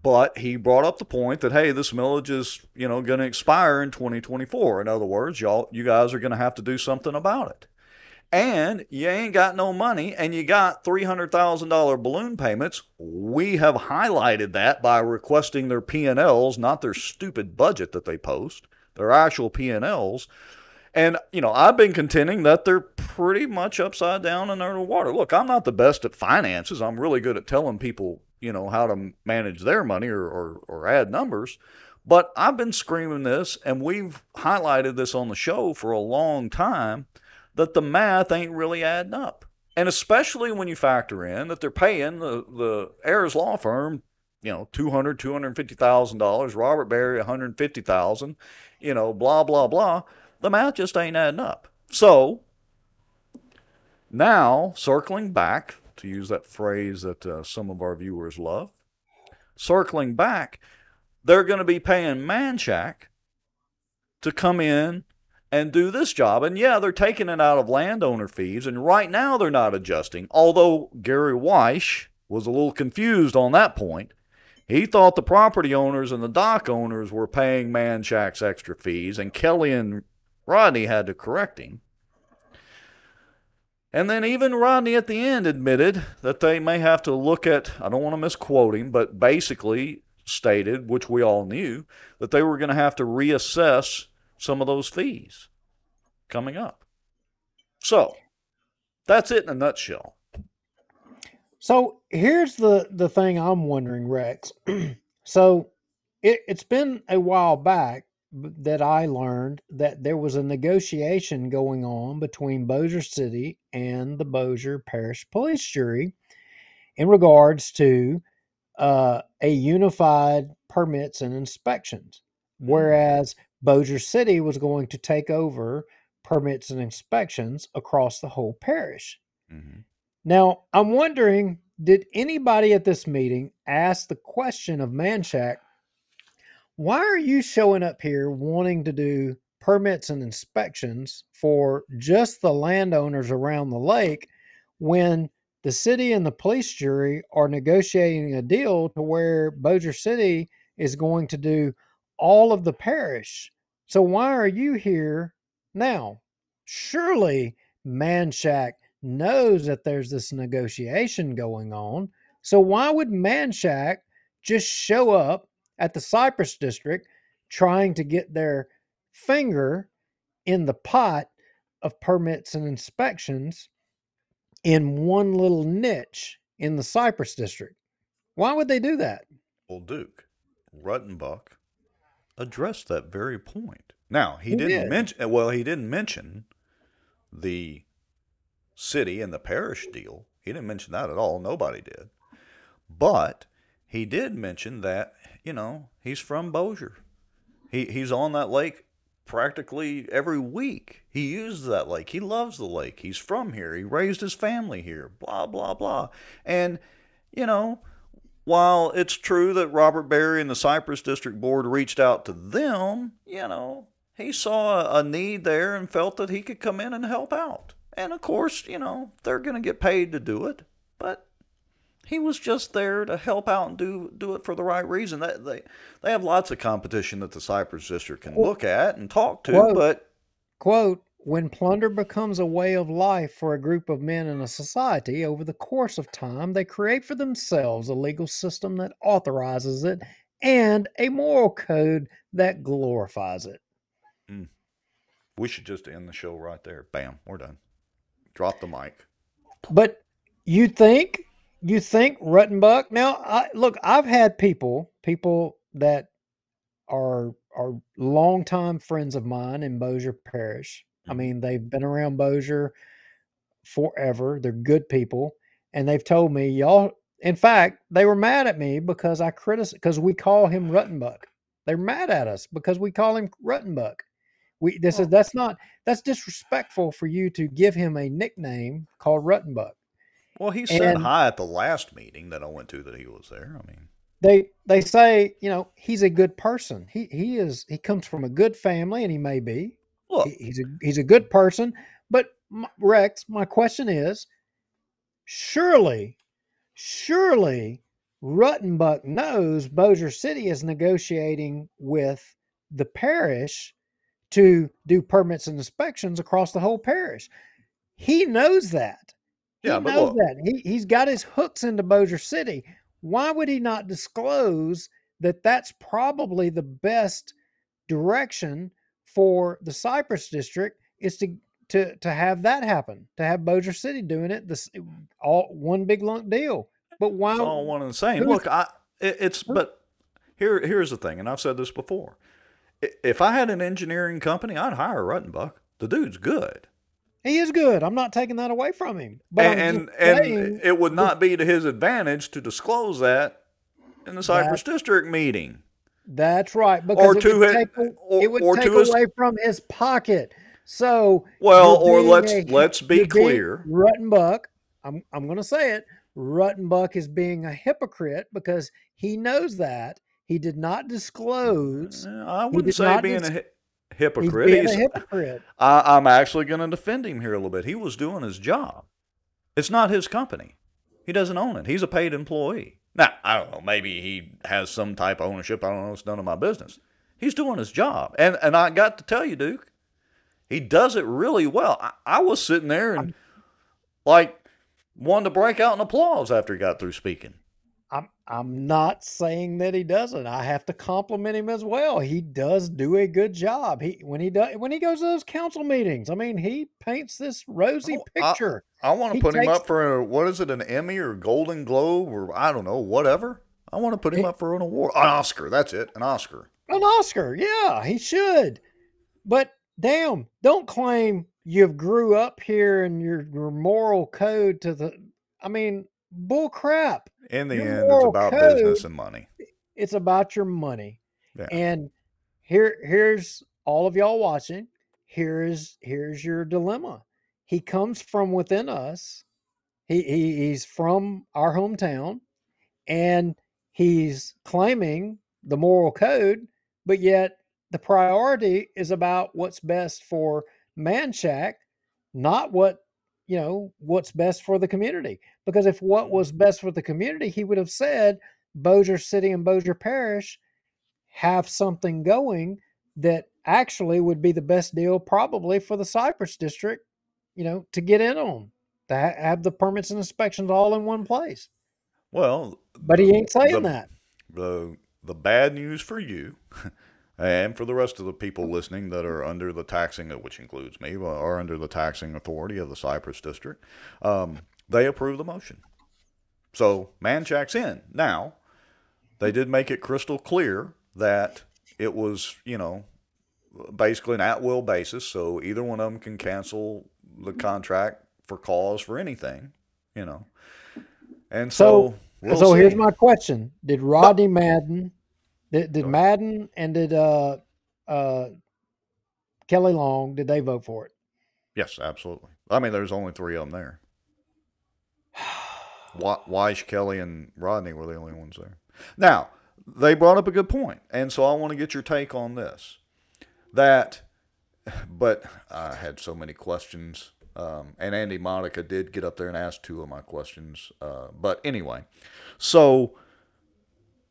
But he brought up the point that hey, this millage is you know going to expire in 2024. In other words, y'all, you guys are going to have to do something about it. And you ain't got no money, and you got three hundred thousand dollar balloon payments. We have highlighted that by requesting their P and Ls, not their stupid budget that they post, their actual P and you know, I've been contending that they're pretty much upside down and underwater. Look, I'm not the best at finances. I'm really good at telling people, you know, how to manage their money or, or, or add numbers. But I've been screaming this, and we've highlighted this on the show for a long time that the math ain't really adding up. And especially when you factor in that they're paying the, the heirs law firm, you know, two hundred, two hundred fifty thousand dollars, Robert Barry, one hundred fifty thousand, you know, blah blah blah the math just ain't adding up. So now, circling back, to use that phrase that uh, some of our viewers love, circling back, they're going to be paying Manchac to come in and do this job. And yeah, they're taking it out of landowner fees, and right now they're not adjusting. Although Gary Weish was a little confused on that point. He thought the property owners and the dock owners were paying Manchac's extra fees, and Kelly and Rodney had to correct him. And then even Rodney at the end admitted that they may have to look at, I don't want to misquote him, but basically stated, which we all knew, that they were going to have to reassess some of those fees coming up. So that's it in a nutshell. So here's the the thing I'm wondering, Rex. so it, it's been a while back that I learned that there was a negotiation going on between Bossier City and the Bossier Parish Police Jury in regards to uh, a unified permits and inspections, whereas Bossier City was going to take over permits and inspections across the whole parish. Mm-hmm. Now, I'm wondering did anybody at this meeting ask the question of Manchac, why are you showing up here wanting to do permits and inspections for just the landowners around the lake when the city and the police jury are negotiating a deal to where Bossier City is going to do all of the parish? So, why are you here now? Surely Manchac knows that there's this negotiation going on. So why would Manchac just show up at the Cypress district trying to get their finger in the pot of permits and inspections in one little niche in the Cypress district? Why would they do that? Well, Duke Ruttenbuck addressed that very point. Now he He didn't did. mention. Well, he didn't mention the city and the parish deal. He didn't mention that at all. Nobody did. But he did mention that you know he's from Bossier. He he's on that lake practically every week. He uses that lake. He loves the lake. He's from here. He raised his family here. Blah blah blah. And you know, while it's true that Robert Berry and the Cypress District Board reached out to them, you know, he saw a need there and felt that he could come in and help out. And of course, you know, they're going to get paid to do it, he was just there to help out and do do it for the right reason. They they, they have lots of competition that the Cypress District can look at and talk to, Quote, but quote, when plunder becomes a way of life for a group of men in a society, over the course of time, they create for themselves a legal system that authorizes it and a moral code that glorifies it. Hmm. we should just end the show right there. Bam, we're done. Drop the mic. But you think you think Ruttenbuck now I, look I've had people people that are are longtime friends of mine in Bossier Parish. I mm-hmm. mean they've been around Bossier forever. They're good people and they've told me y'all in fact they were mad at me because I criticized because we call him Ruttenbuck. They're mad at us because we call him Ruttenbuck. We this is oh. that's not that's disrespectful for you to give him a nickname called Ruttenbuck. Well, he said And- hi at the last meeting that I went to that he was there. I mean, they they say you know he's a good person. He he is he comes from a good family and he may be. Look. He- he's a he's a good person. But m- rex my question is surely surely ruttenbuck knows bossier city is negotiating with the parish to do permits and inspections across the whole parish. He knows that Yeah, he but knows look. that. He he's got his hooks into Bossier City. Why would he not disclose that that's probably the best direction for the Cypress district is to to to have that happen, to have Bossier City doing it, this all one big lump deal. But why it's all one and the same. Look, I it, it's but here here's the thing, and I've said this before. If I had an engineering company, I'd hire Ruttenbuck. The dude's good, he is good. I'm not taking that away from him. But and and, and it would not be to his advantage to disclose that in the Cypress District meeting. That's right. Because it to would hi- take, or- it would or take to his- away from his pocket. So Well, or let's a- let's be clear. Ruttenbuck, I'm I'm going to say it. Ruttenbuck is being a hypocrite because he knows that he did not disclose. Uh, I wouldn't say being dis- a hypocrite. He's He's- a hypocrite. I, I'm actually going to defend him here a little bit. He was doing his job. It's not his company. He doesn't own it. He's a paid employee. Now, I don't know. Maybe he has some type of ownership. I don't know. It's none of my business. He's doing his job. And and I got to tell you, Duke, he does it really well. I, I was sitting there and like wanted to break out in applause after he got through speaking. I'm not saying that he doesn't. I have to compliment him as well. He does do a good job. He when he does when he goes to those council meetings. I mean, he paints this rosy Oh, picture. I want to put him up for a, what is it, an Emmy or Golden Globe or I don't know, whatever. I want to put him up for an award, an Oscar. That's it, an Oscar. An Oscar, yeah, he should. But damn, don't claim you've grew up here and your your moral code to the. I mean, bull crap. In the Your end, it's about code- business and money. It's about your money. Yeah. And here here's all of y'all watching. Here is here's your dilemma. He comes from within us. He, he he's from our hometown and he's claiming the moral code, but yet the priority is about what's best for Manchac, not what you know what's best for the community. Because if what mm-hmm. was best for the community, he would have said Bossier City and Bossier Parish have something going that actually would be the best deal probably for the Cypress district, you know, to get in on to ha- have the permits and inspections all in one place. Well, But he ain't saying the, that. The the bad news for you, and for the rest of the people listening that are under the taxing, which includes me, are under the taxing authority of the Cypress District, um, they approve the motion. So Manchac's in now. They did make it crystal clear that it was, you know, basically an at will basis. So either one of them can cancel the contract for cause for anything, you know. And so, So, we'll so here's my question: Did Rodney Madden, did, did Madden, and did uh uh Kelly Long, did they vote for it? Yes, absolutely. I mean, there's only three of them there. Weish, Kelly, and Rodney were the only ones there. Now, they brought up a good point, and so I want to get your take on this. That, but I had so many questions, um, and Andy Monica did get up there and ask two of my questions. Uh, but anyway, so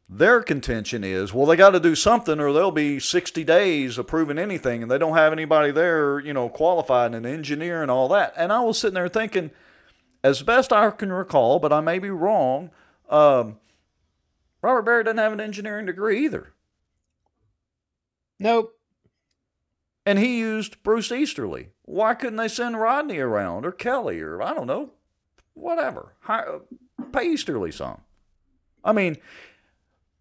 their contention is, well, they got to do something, or they'll be 60 days approving anything, and they don't have anybody there, you know, qualified and engineer and all that. And I was sitting there thinking, as best I can recall, but I may be wrong, um, Robert Barry doesn't have an engineering degree either. Nope. And he used Bruce Easterly. Why couldn't they send Rodney around or Kelly or I don't know, whatever? Hire, pay Easterly some. I mean,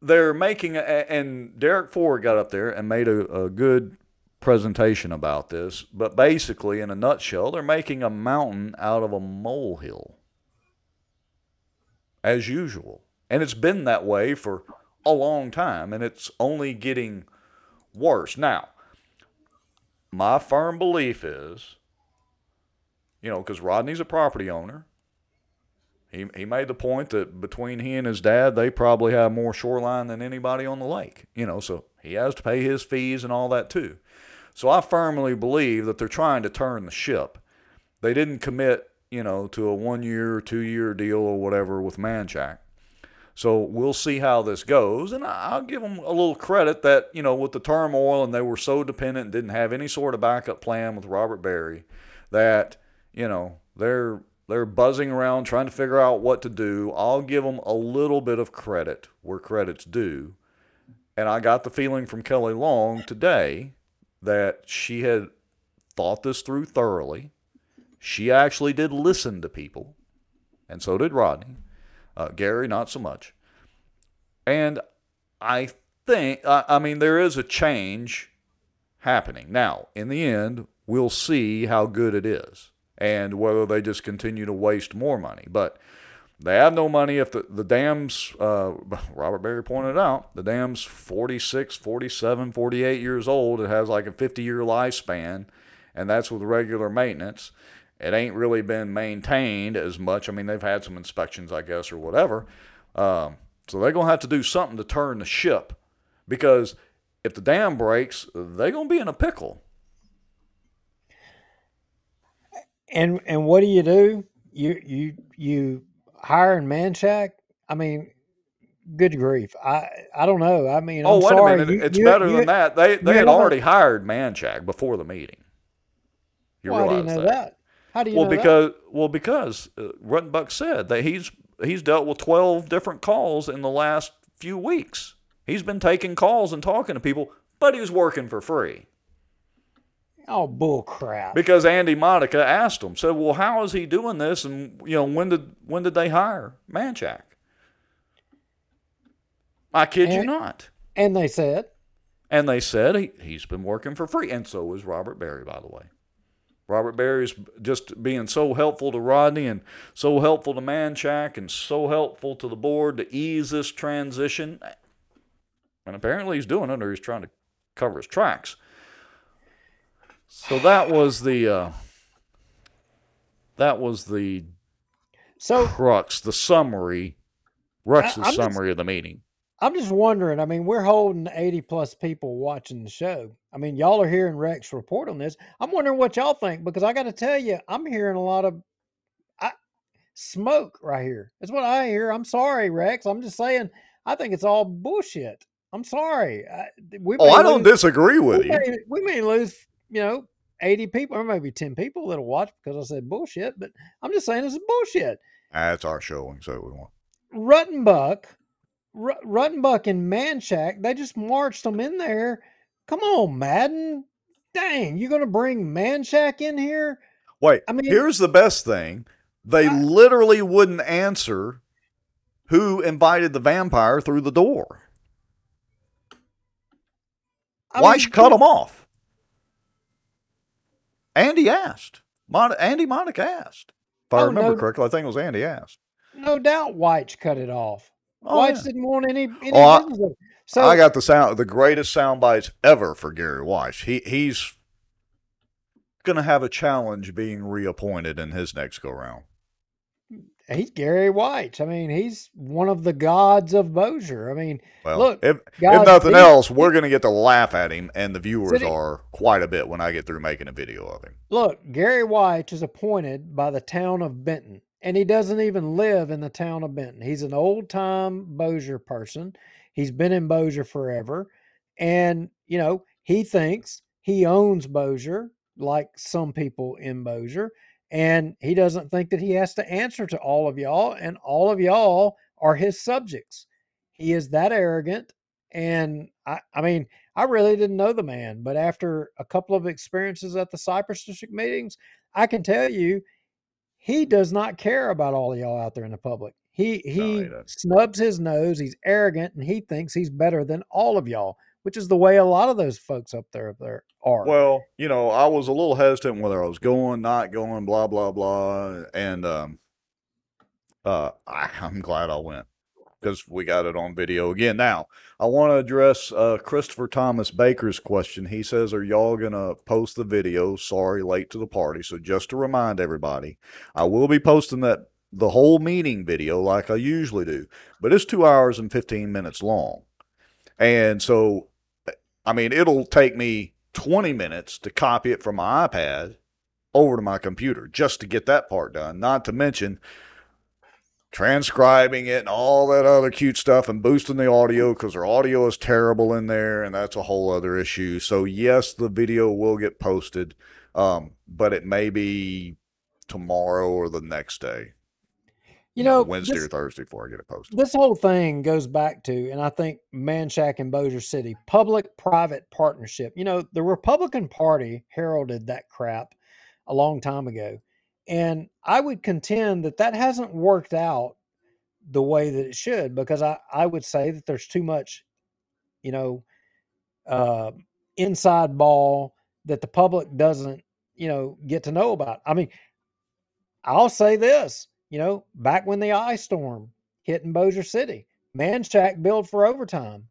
they're making, a, and Derek Ford got up there and made a, a good presentation about this, but basically, in a nutshell, they're making a mountain out of a molehill, as usual. And it's been that way for a long time, and it's only getting worse. Now, my firm belief is, you know, because Rodney's a property owner. He, he made the point that between he and his dad, they probably have more shoreline than anybody on the lake. You know, so he has to pay his fees and all that too. So I firmly believe that they're trying to turn the ship. They didn't commit, you know, to a one year or two year deal or whatever with Manchac. So we'll see how this goes. And I'll give them a little credit that, you know, with the turmoil and they were so dependent and didn't have any sort of backup plan with Robert Barry that, you know, they're they're buzzing around trying to figure out what to do. I'll give them a little bit of credit where credit's due. And I got the feeling from Kelly Long today that she had thought this through thoroughly. She actually did listen to people, and so did Rodney. Uh, Gary, not so much. And I think, I, I mean, there is a change happening. Now, in the end, we'll see how good it is and whether they just continue to waste more money. But they have no money if the, the dam's, uh, Robert Barry pointed out, the dam's 46, 47, 48 years old. It has like a 50 year lifespan, and that's with regular maintenance. It ain't really been maintained as much. I mean, they've had some inspections, I guess, or whatever. Um, so they're going to have to do something to turn the ship because if the dam breaks, they're going to be in a pickle. And and what do you do? You you you hire in Manchac? I mean, good grief! I I don't know. I mean, oh I'm wait sorry. a minute, you- it's you- better you- than that. They you they had haven't- already hired Manchac before the meeting. You Why do you realize know that? that? How do you well, know that? because well, because uh, Ruttenbuck said that he's he's dealt with twelve different calls in the last few weeks. He's been taking calls and talking to people, but he was working for free Oh, bull crap! because Andy Monica asked him, said, "Well, how is he doing this? And you know, when did when did they hire Manchac?" I kid you not. And they said, And they said he, he's been working for free. And so is Robert Barry, by the way. Robert Barry's just being so helpful to Rodney and so helpful to Manchac and so helpful to the board to ease this transition. And apparently he's doing it or he's trying to cover his tracks. So that was the uh, that was the so crux, the summary, Rex's I'm just- summary of the meeting. I'm just wondering. I mean, we're holding 80 plus people watching the show. I mean, y'all are hearing Rex report on this. I'm wondering what y'all think because I got to tell you, I'm hearing a lot of I, smoke right here. That's what I hear. I'm sorry, Rex. I'm just saying. I think it's all bullshit. I'm sorry. I, we Oh, I don't lose- disagree with we you. May, we may lose, you know, 80 people or maybe 10 people that'll watch because I said bullshit. But I'm just saying it's bullshit. Ah, that's our showing, so we want. Ruttenbuck, Ru- Ruttenbuck and Manchac, they just marched them in there. Come on, Madden. Dang, you're gonna bring Manchac in here? Wait, I mean- here's the best thing. They literally wouldn't answer who invited the vampire through the door. I Why mean, cut them off? Andy asked. Mon- Andy Monic asked. If I Oh, remember no. correctly, I think it was Andy asked. No doubt, White's cut it off. Oh, White's yeah. didn't want any any Oh, I- business. of it. So I got the sound, the greatest sound bites ever for Gary Weiss. He he's going to have a challenge being reappointed in his next go round? He's Gary White. I mean, he's one of the gods of Bossier. I mean, Well, look, if, if nothing these- else, we're going to get to laugh at him, and the viewers City- are quite a bit when I get through making a video of him. Look, Gary White is appointed by the town of Benton, and he doesn't even live in the town of Benton. He's an old time Bossier person. He's been in Bossier forever. And, you know, he thinks he owns Bossier, like some people in Bossier. And he doesn't think that he has to answer to all of y'all, and all of y'all are his subjects. He is that arrogant. And I, I mean, I really didn't know the man, but after a couple of experiences at the Cypress District meetings, I can tell you he does not care about all of y'all out there in the public. He he doesn't. snubs his nose, he's arrogant, and he thinks he's better than all of y'all, which is the way a lot of those folks up there up there are. Well, you know, I was a little hesitant whether I was going, not going, blah blah blah, and um, uh, I, I'm glad I went because we got it on video again. Now, I want to address uh, Christopher Thomas Baker's question. He says, "Are y'all gonna post the video?" Sorry, late to the party. So just to remind everybody, I will be posting that the whole meeting video like I usually do, but it's two hours and fifteen minutes long, and so I mean, it'll take me 20 minutes to copy it from my iPad over to my computer just to get that part done, not to mention transcribing it and all that other cute stuff and boosting the audio because their audio is terrible in there and that's a whole other issue. So, yes, the video will get posted, um, but it may be tomorrow or the next day. You know, Wednesday this- or Thursday before I get it posted. this whole thing goes back to, and I think Manchac and Bossier City, public-private partnership. You know, the Republican Party heralded that crap a long time ago, and I would contend that that hasn't worked out the way that it should because I I would say that there's too much, you know, uh, inside ball that the public doesn't, you know, get to know about. I mean, I'll say this, you know, back when the ice storm hit in Bossier City, Manchac billed for overtime.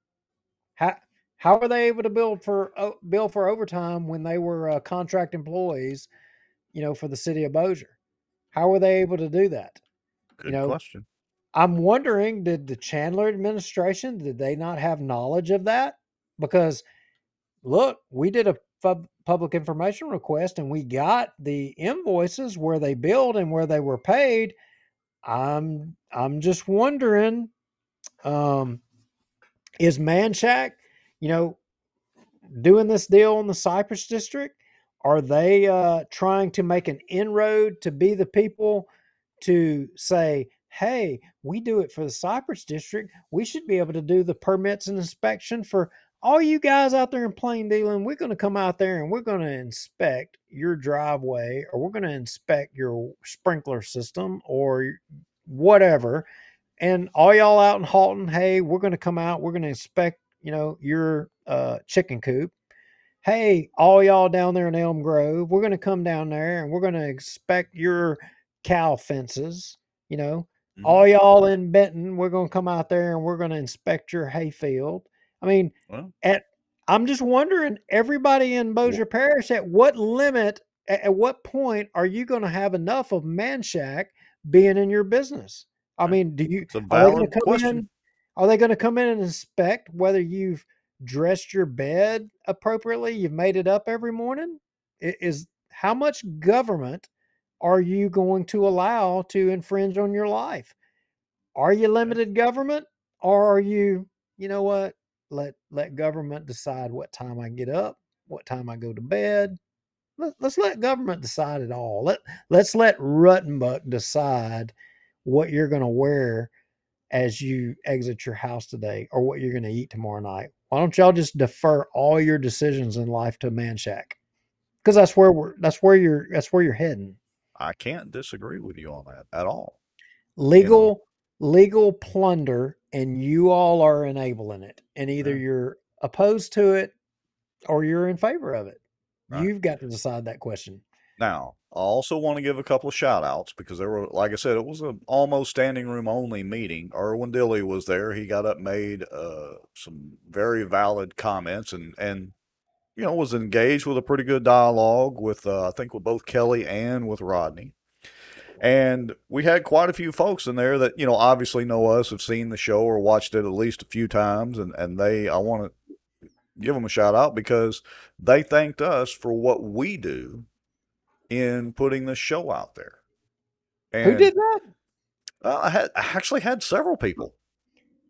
How how were they able to build for o- bill for overtime when they were uh, contract employees, you know, for the city of Bossier? How were they able to do that? Good know, question. I'm wondering, did the Chandler administration did they not have knowledge of that? Because look, we did a pub- public information request and we got the invoices where they billed and where they were paid. I'm I'm just wondering, um, is Manchac, you know, doing this deal in the Cypress District? Are they uh, trying to make an inroad to be the people to say, hey, we do it for the Cypress District. We should be able to do the permits and inspection for all you guys out there in plain dealing. We're going to come out there and we're going to inspect your driveway or we're going to inspect your sprinkler system or whatever. And all y'all out in Haughton, hey, we're going to come out, we're going to inspect, you know, your uh, chicken coop hey, all y'all down there in Elm Grove, we're going to come down there and we're going to inspect your cow fences. You know, all y'all in Benton, we're going to come out there and we're going to inspect your hayfield. I mean, Well, at I'm just wondering, everybody in Bossier Parish, at what limit, at, at what point are you going to have enough of Manchac being in your business? I mean, do you are they going to come question. in? Are they going to come in and inspect whether you've dressed your bed appropriately? You've made it up every morning? Is how much government are you going to allow to infringe on your life? Are you limited government or are you, you know what? Let let government decide what time I get up, what time I go to bed. Let, let's let government decide it all. Let let's let Ruttenbuck decide what you're going to wear as you exit your house today or what you're going to eat tomorrow night. Why don't y'all just defer all your decisions in life to Manchac? Because that's where we're that's where you're that's where you're heading. I can't disagree with you on that at all. Legal legal plunder and you all are enabling it. And either you're opposed to it or you're in favor of it. You've got to decide that question. Now, I also want to give a couple of shout outs because there were, like I said, it was an almost standing room only meeting. Erwin Dilly was there. He got up, made uh, some very valid comments, and, and you know, was engaged with a pretty good dialogue with, uh, I think, with both Kelly and with Rodney. And we had quite a few folks in there that, you know, obviously know us, have seen the show or watched it at least a few times. And, and they, I want to give them a shout out because they thanked us for what we do in putting the show out there. Who did that? Well, I had I actually had several people.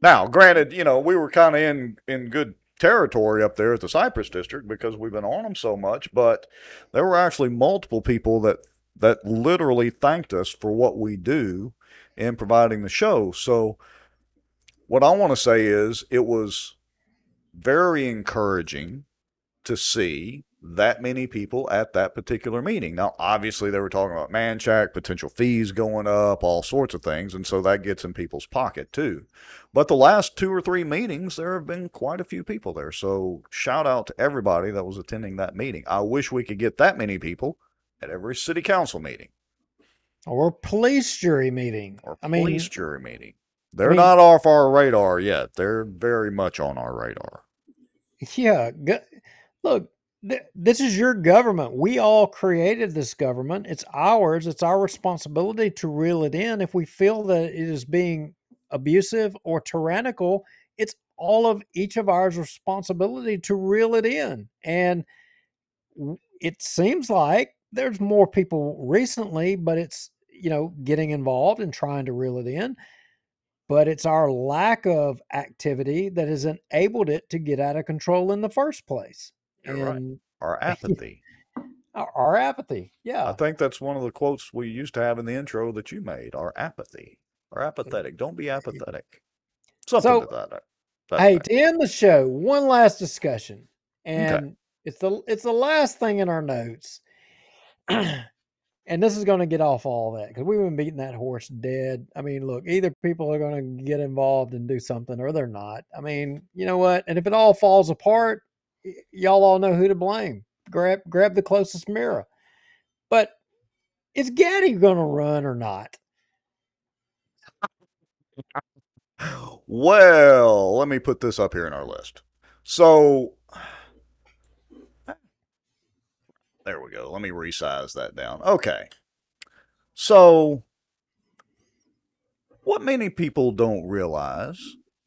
Now, granted, you know, we were kind of in in good territory up there at the Cypress District because we've been on them so much, but there were actually multiple people that that literally thanked us for what we do in providing the show. So what I want to say is it was very encouraging to see that many people at that particular meeting. Now, obviously, they were talking about Manchac, potential fees going up, all sorts of things, and so that gets in people's pocket too. But the last two or three meetings, there have been quite a few people there. So, shout out to everybody that was attending that meeting. I wish we could get that many people at every city council meeting Or police jury meeting. or I mean, police jury meeting. They're mean- not off our radar yet. They're very much on our radar. Yeah. Go, look, th- this is your government. We all created this government. It's ours. It's our responsibility to reel it in. If we feel that it is being abusive or tyrannical, it's all of each of ours responsibility to reel it in. And it seems like there's more people recently, but it's, you know, getting involved and trying to reel it in but it's our lack of activity that has enabled it to get out of control in the first place. You're right. Our apathy. our, our apathy. Yeah. I think that's one of the quotes we used to have in the intro that you made. Our apathy. Our apathetic. Don't be apathetic. Something So, to that. Uh, that Hey, to end the show, one last discussion. And it's the it's the last thing in our notes. And this is going to get off all that because we've been beating that horse dead. I mean, look, either people are going to get involved and do something or they're not. I mean, you know what? And if it all falls apart, y- y'all all know who to blame. Grab grab the closest mirror. But is Gaddy going to run or not? Well, let me put this up here in our list. So there we go. Let me resize that down. Okay. So what many people don't realize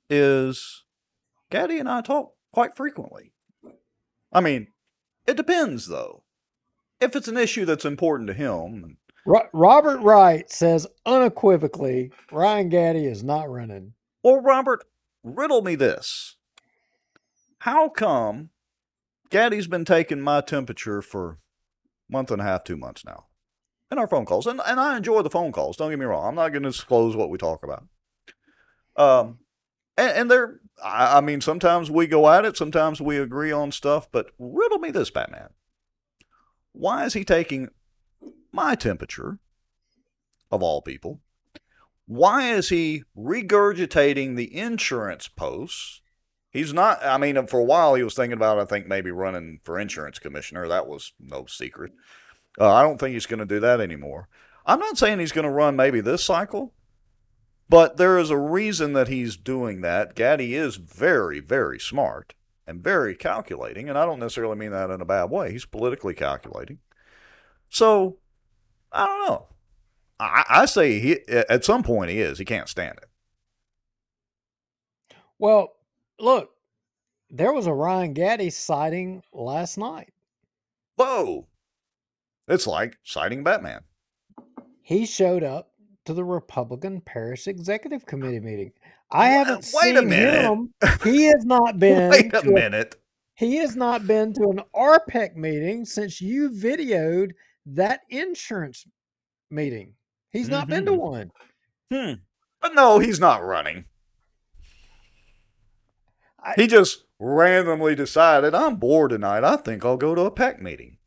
is Gaddy and I talk quite frequently. I mean, it depends though. If it's an issue that's important to him, Robert Wright says unequivocally Ryan Gaddy is not running. Well, Robert, riddle me this. How come Gaddy's been taking my temperature for month and a half, two months now? And our phone calls. And, and I enjoy the phone calls. Don't get me wrong. I'm not going to disclose what we talk about. Um, and, and they're, I, I mean, sometimes we go at it, sometimes we agree on stuff, but riddle me this, Batman. Why is he taking my temperature, of all people, why is he regurgitating the insurance posts? He's not, I mean, for a while he was thinking about, I think, maybe running for insurance commissioner. That was no secret. Uh, I don't think he's going to do that anymore. I'm not saying he's going to run maybe this cycle, but there is a reason that he's doing that. Gaddy is very, very smart and very calculating, and I don't necessarily mean that in a bad way. He's politically calculating. So, I don't know. I, I say he at some point he is. He can't stand it. Well, look, there was a Ryan Gaddy sighting last night. Whoa! It's like sighting Batman. He showed up to the Republican Parish Executive Committee meeting. I haven't wait a seen minute. him. He has not been. Wait a to minute. He has not been to an RPEC meeting since you videoed that insurance meeting. He's not been to Mhm. one. Hmm. But no, he's not running. He just randomly decided I'm bored tonight. I think I'll go to a PEC meeting.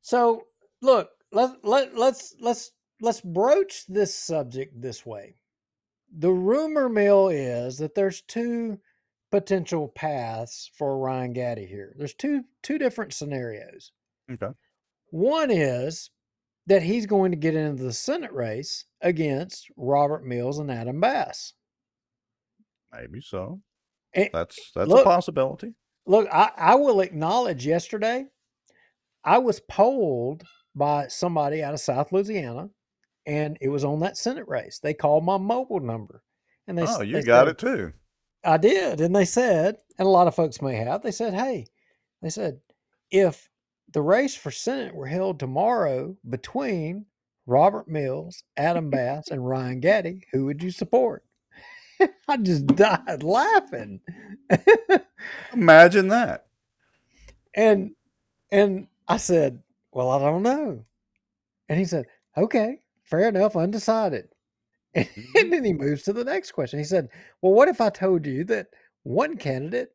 So look, let let let's let's let's broach this subject this way. The rumor mill is that there's two potential paths for Ryan Gaddy here. There's two two different scenarios. Okay. One is that he's going to get into the Senate race against Robert Mills and Adam Bass. Maybe so. And That's that's look, a possibility. look, I, I will acknowledge yesterday, I was polled by somebody out of South Louisiana, and it was on that Senate race. They called my mobile number, and they Oh, you they got said, it too. I did, and they said, and a lot of folks may have. They said, "Hey, they said if the race for Senate were held tomorrow between Robert Mills, Adam Bass, and Ryan Gaddy, who would you support?" I just died laughing. Imagine that. And and I said, "Well, I don't know." And he said, "Okay, fair enough, undecided." And mm-hmm. then he moves to the next question. He said, "Well, what if I told you that one candidate,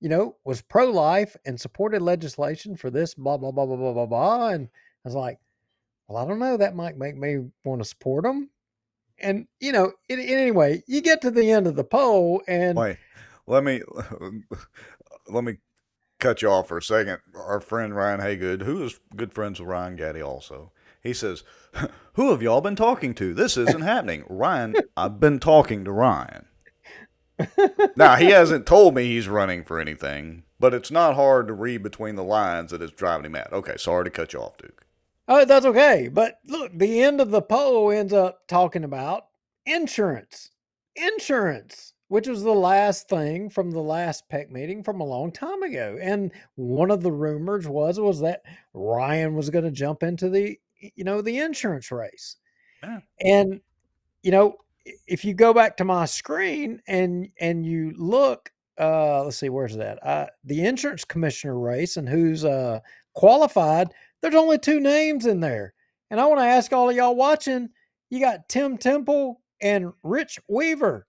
you know, was pro-life and supported legislation for this blah blah blah blah blah blah blah?" And I was like, "Well, I don't know. That might make me want to support him." And you know, it, anyway, you get to the end of the poll, and Wait, let me let me cut you off for a second. Our friend Ryan Haygood, who is good friends with Ryan Gaddy, also, he says, "Who have y'all been talking to? This isn't happening." Ryan, I've been talking to Ryan. now he hasn't told me he's running for anything, but it's not hard to read between the lines that it's driving him mad. Okay, sorry to cut you off, Duke. Oh, that's okay. But look, the end of the poll ends up talking about insurance. Insurance, which was the last thing from the last PEC meeting from a long time ago. And one of the rumors was was that Ryan was going to jump into the you know the insurance race. Yeah. And you know, if you go back to my screen and and you look uh let's see where's that uh the insurance commissioner race and who's uh qualified there's only two names in there and i want to ask all of y'all watching you got tim temple and rich weaver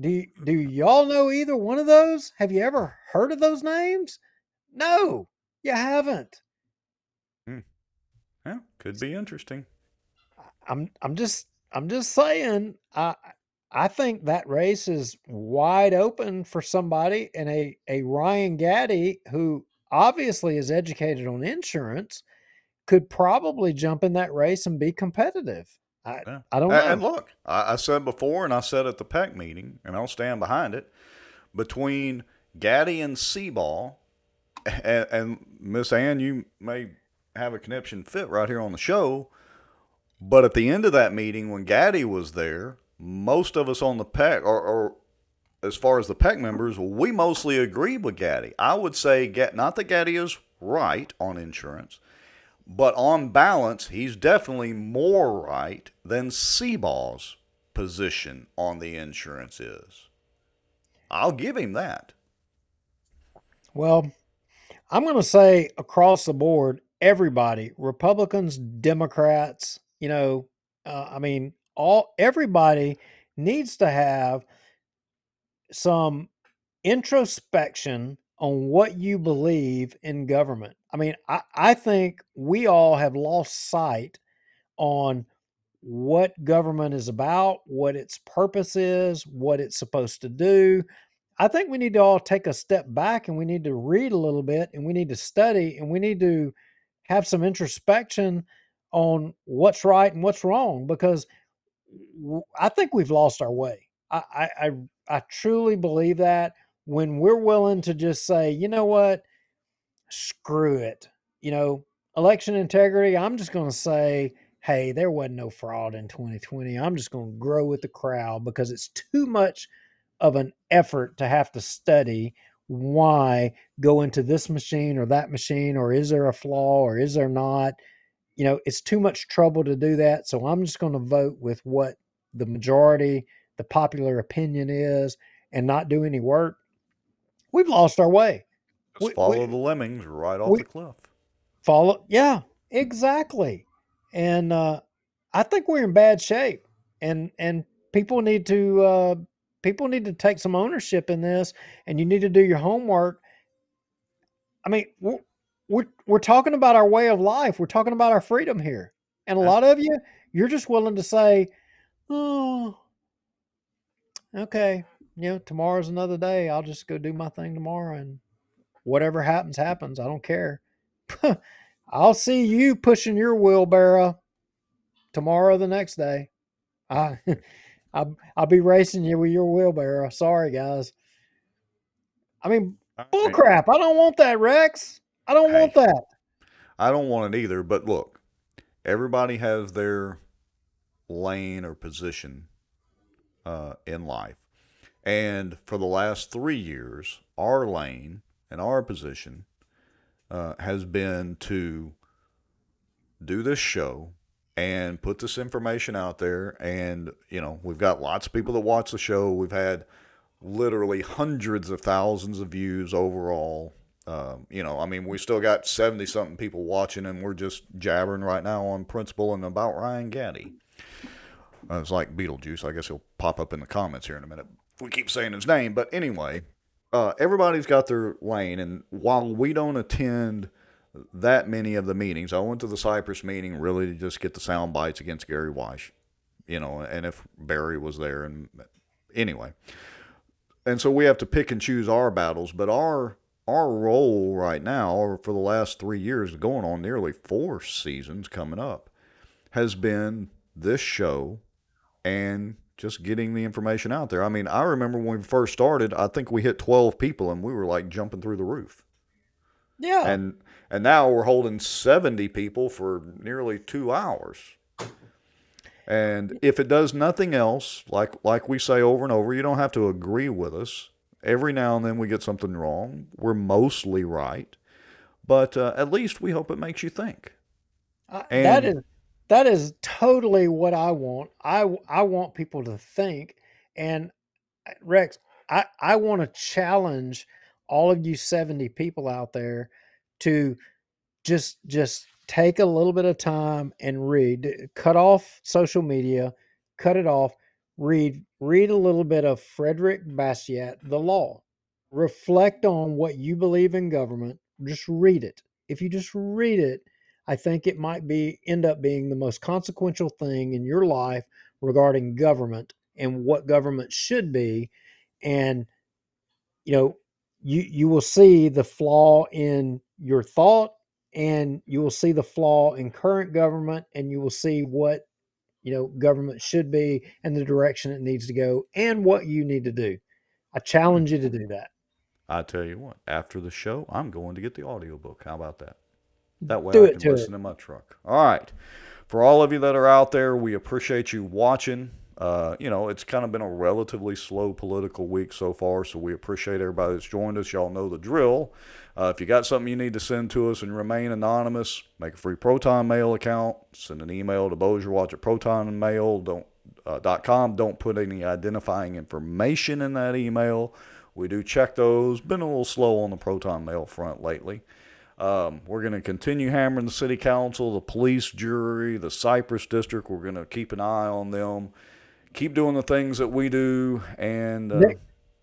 do y- do y'all know either one of those have you ever heard of those names no you haven't Hmm. Yeah, could be interesting. I'm I'm just I'm just saying I I think that race is wide open for somebody and a a Ryan Gaddy who obviously is educated on insurance could probably jump in that race and be competitive. I Yeah. I don't A- And know. look, I, I said before, and I said at the PEC meeting, and I'll stand behind it. Between Gaddy and Seabaugh, and, and Miss Ann, you may have a connection fit right here on the show. But at the end of that meeting, when Gaddy was there, most of us on the PEC, or, or as far as the PEC members, we mostly agree with Gaddy. I would say, not that Gaddy is right on insurance, but on balance, he's definitely more right than Seabaugh's position on the insurance is. I'll give him that. Well, I'm going to say across the board, everybody, Republicans, Democrats, you know, uh, I mean, all everybody needs to have some introspection on what you believe in government. I mean, I, I think we all have lost sight on what government is about, what its purpose is, what it's supposed to do. I think we need to all take a step back and we need to read a little bit and we need to study and we need to have some introspection on what's right and what's wrong because I think we've lost our way. I, I, I, truly believe that when we're willing to just say, you know what, screw it, you know, election integrity, I'm just going to say, hey, there wasn't no fraud in 2020. I'm just going to grow with the crowd because it's too much of an effort to have to study why go into this machine or that machine or is there a flaw or is there not? You know it's too much trouble to do that so i'm just going to vote with what the majority the popular opinion is and not do any work we've lost our way. Just We- follow we- the lemmings right off we- the cliff. follow yeah exactly. And uh i think we're in bad shape and and people need to uh people need to take some ownership in this and you need to do your homework. I mean we're we're, we're talking about our way of life. We're talking about our freedom here. And a lot of you you're just willing to say oh okay you know tomorrow's another day i'll just go do my thing tomorrow and whatever happens happens i don't care I'll see you pushing your wheelbarrow tomorrow, the next day. I, I'll, I'll be racing you with your wheelbarrow. Sorry, guys. I mean, Bull crap. I don't want that, Rex. I don't want that. I don't want it either, but look, everybody has their lane or position uh, in life. And for the last three years, our lane and our position uh, has been to do this show and put this information out there. And, you know, we've got lots of people that watch the show. We've had literally hundreds of thousands of views overall. Um, you know, I mean, we still got 70 something people watching, and we're just jabbering right now on principle and about Ryan Gaddy. Uh, it's like Beetlejuice. I guess he'll pop up in the comments here in a minute. We keep saying his name, but anyway, uh, everybody's got their lane, and while we don't attend that many of the meetings, I went to the Cypress meeting really to just get the sound bites against Gary Weish, you know, and if Barry was there, and anyway, and so we have to pick and choose our battles, but our our role right now, or for the last three years, going on nearly four seasons coming up, has been this show and just getting the information out there. I mean, I remember when we first started, I think we hit 12 people and we were like jumping through the roof. Yeah. And and now we're holding 70 people for nearly 2 hours. And if it does nothing else, like like we say over and over, you don't have to agree with us. Every now and then we get something wrong. We're mostly right. But uh, at least we hope it makes you think. Uh, that is that is totally what I want. I I want people to think. And uh, Rex, I I want to challenge all of you 70 people out there to just just take a little bit of time and read. Cut off social media, cut it off. Read read a little bit of Frederick Bastiat, The Law. Reflect on what you believe in government. Just read it. If you just read it, I think it might be end up being the most consequential thing in your life regarding government and what government should be. And you know, you you will see the flaw in your thought and you will see the flaw in current government and you will see what you know government should be and the direction it needs to go and what you need to do i challenge you to do that I tell you what, after the show, I'm going to get the audiobook. How about that? That way Do I can to listen it. in my truck. All right. For all of you that are out there, we appreciate you watching. Uh, you know, it's kind of been a relatively slow political week so far, so we appreciate everybody that's joined us. Y'all know the drill. Uh, if you got something you need to send to us and remain anonymous, make a free Proton Mail account. Send an email to Bossierwatch at protonmail don't, uh, dot com. Don't put any identifying information in that email. We do check those. Been a little slow on the Proton Mail front lately. Um, we're going to continue hammering the city council, the police jury, the Cypress district. We're going to keep an eye on them. Keep doing the things that we do. And uh, Ne-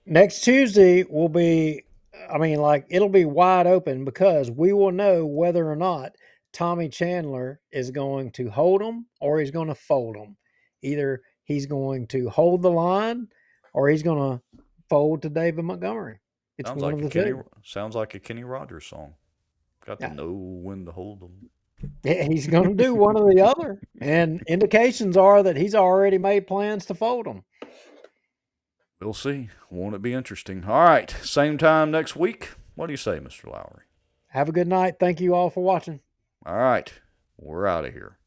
next tuesday will be i mean like it'll be wide open because we will know whether or not tommy chandler is going to hold them or he's going to fold them either he's going to hold the line or he's going to fold to david montgomery it's sounds one like Kenny, sounds like a Kenny Rogers song. Got to know when to hold them. Yeah, he's going to do one or the other and indications are that he's already made plans to fold them We'll see. Won't it be interesting? All right. Same time next week. What do you say, Mr. Lowry? have a good night thank you all for watching All right. We're out of here.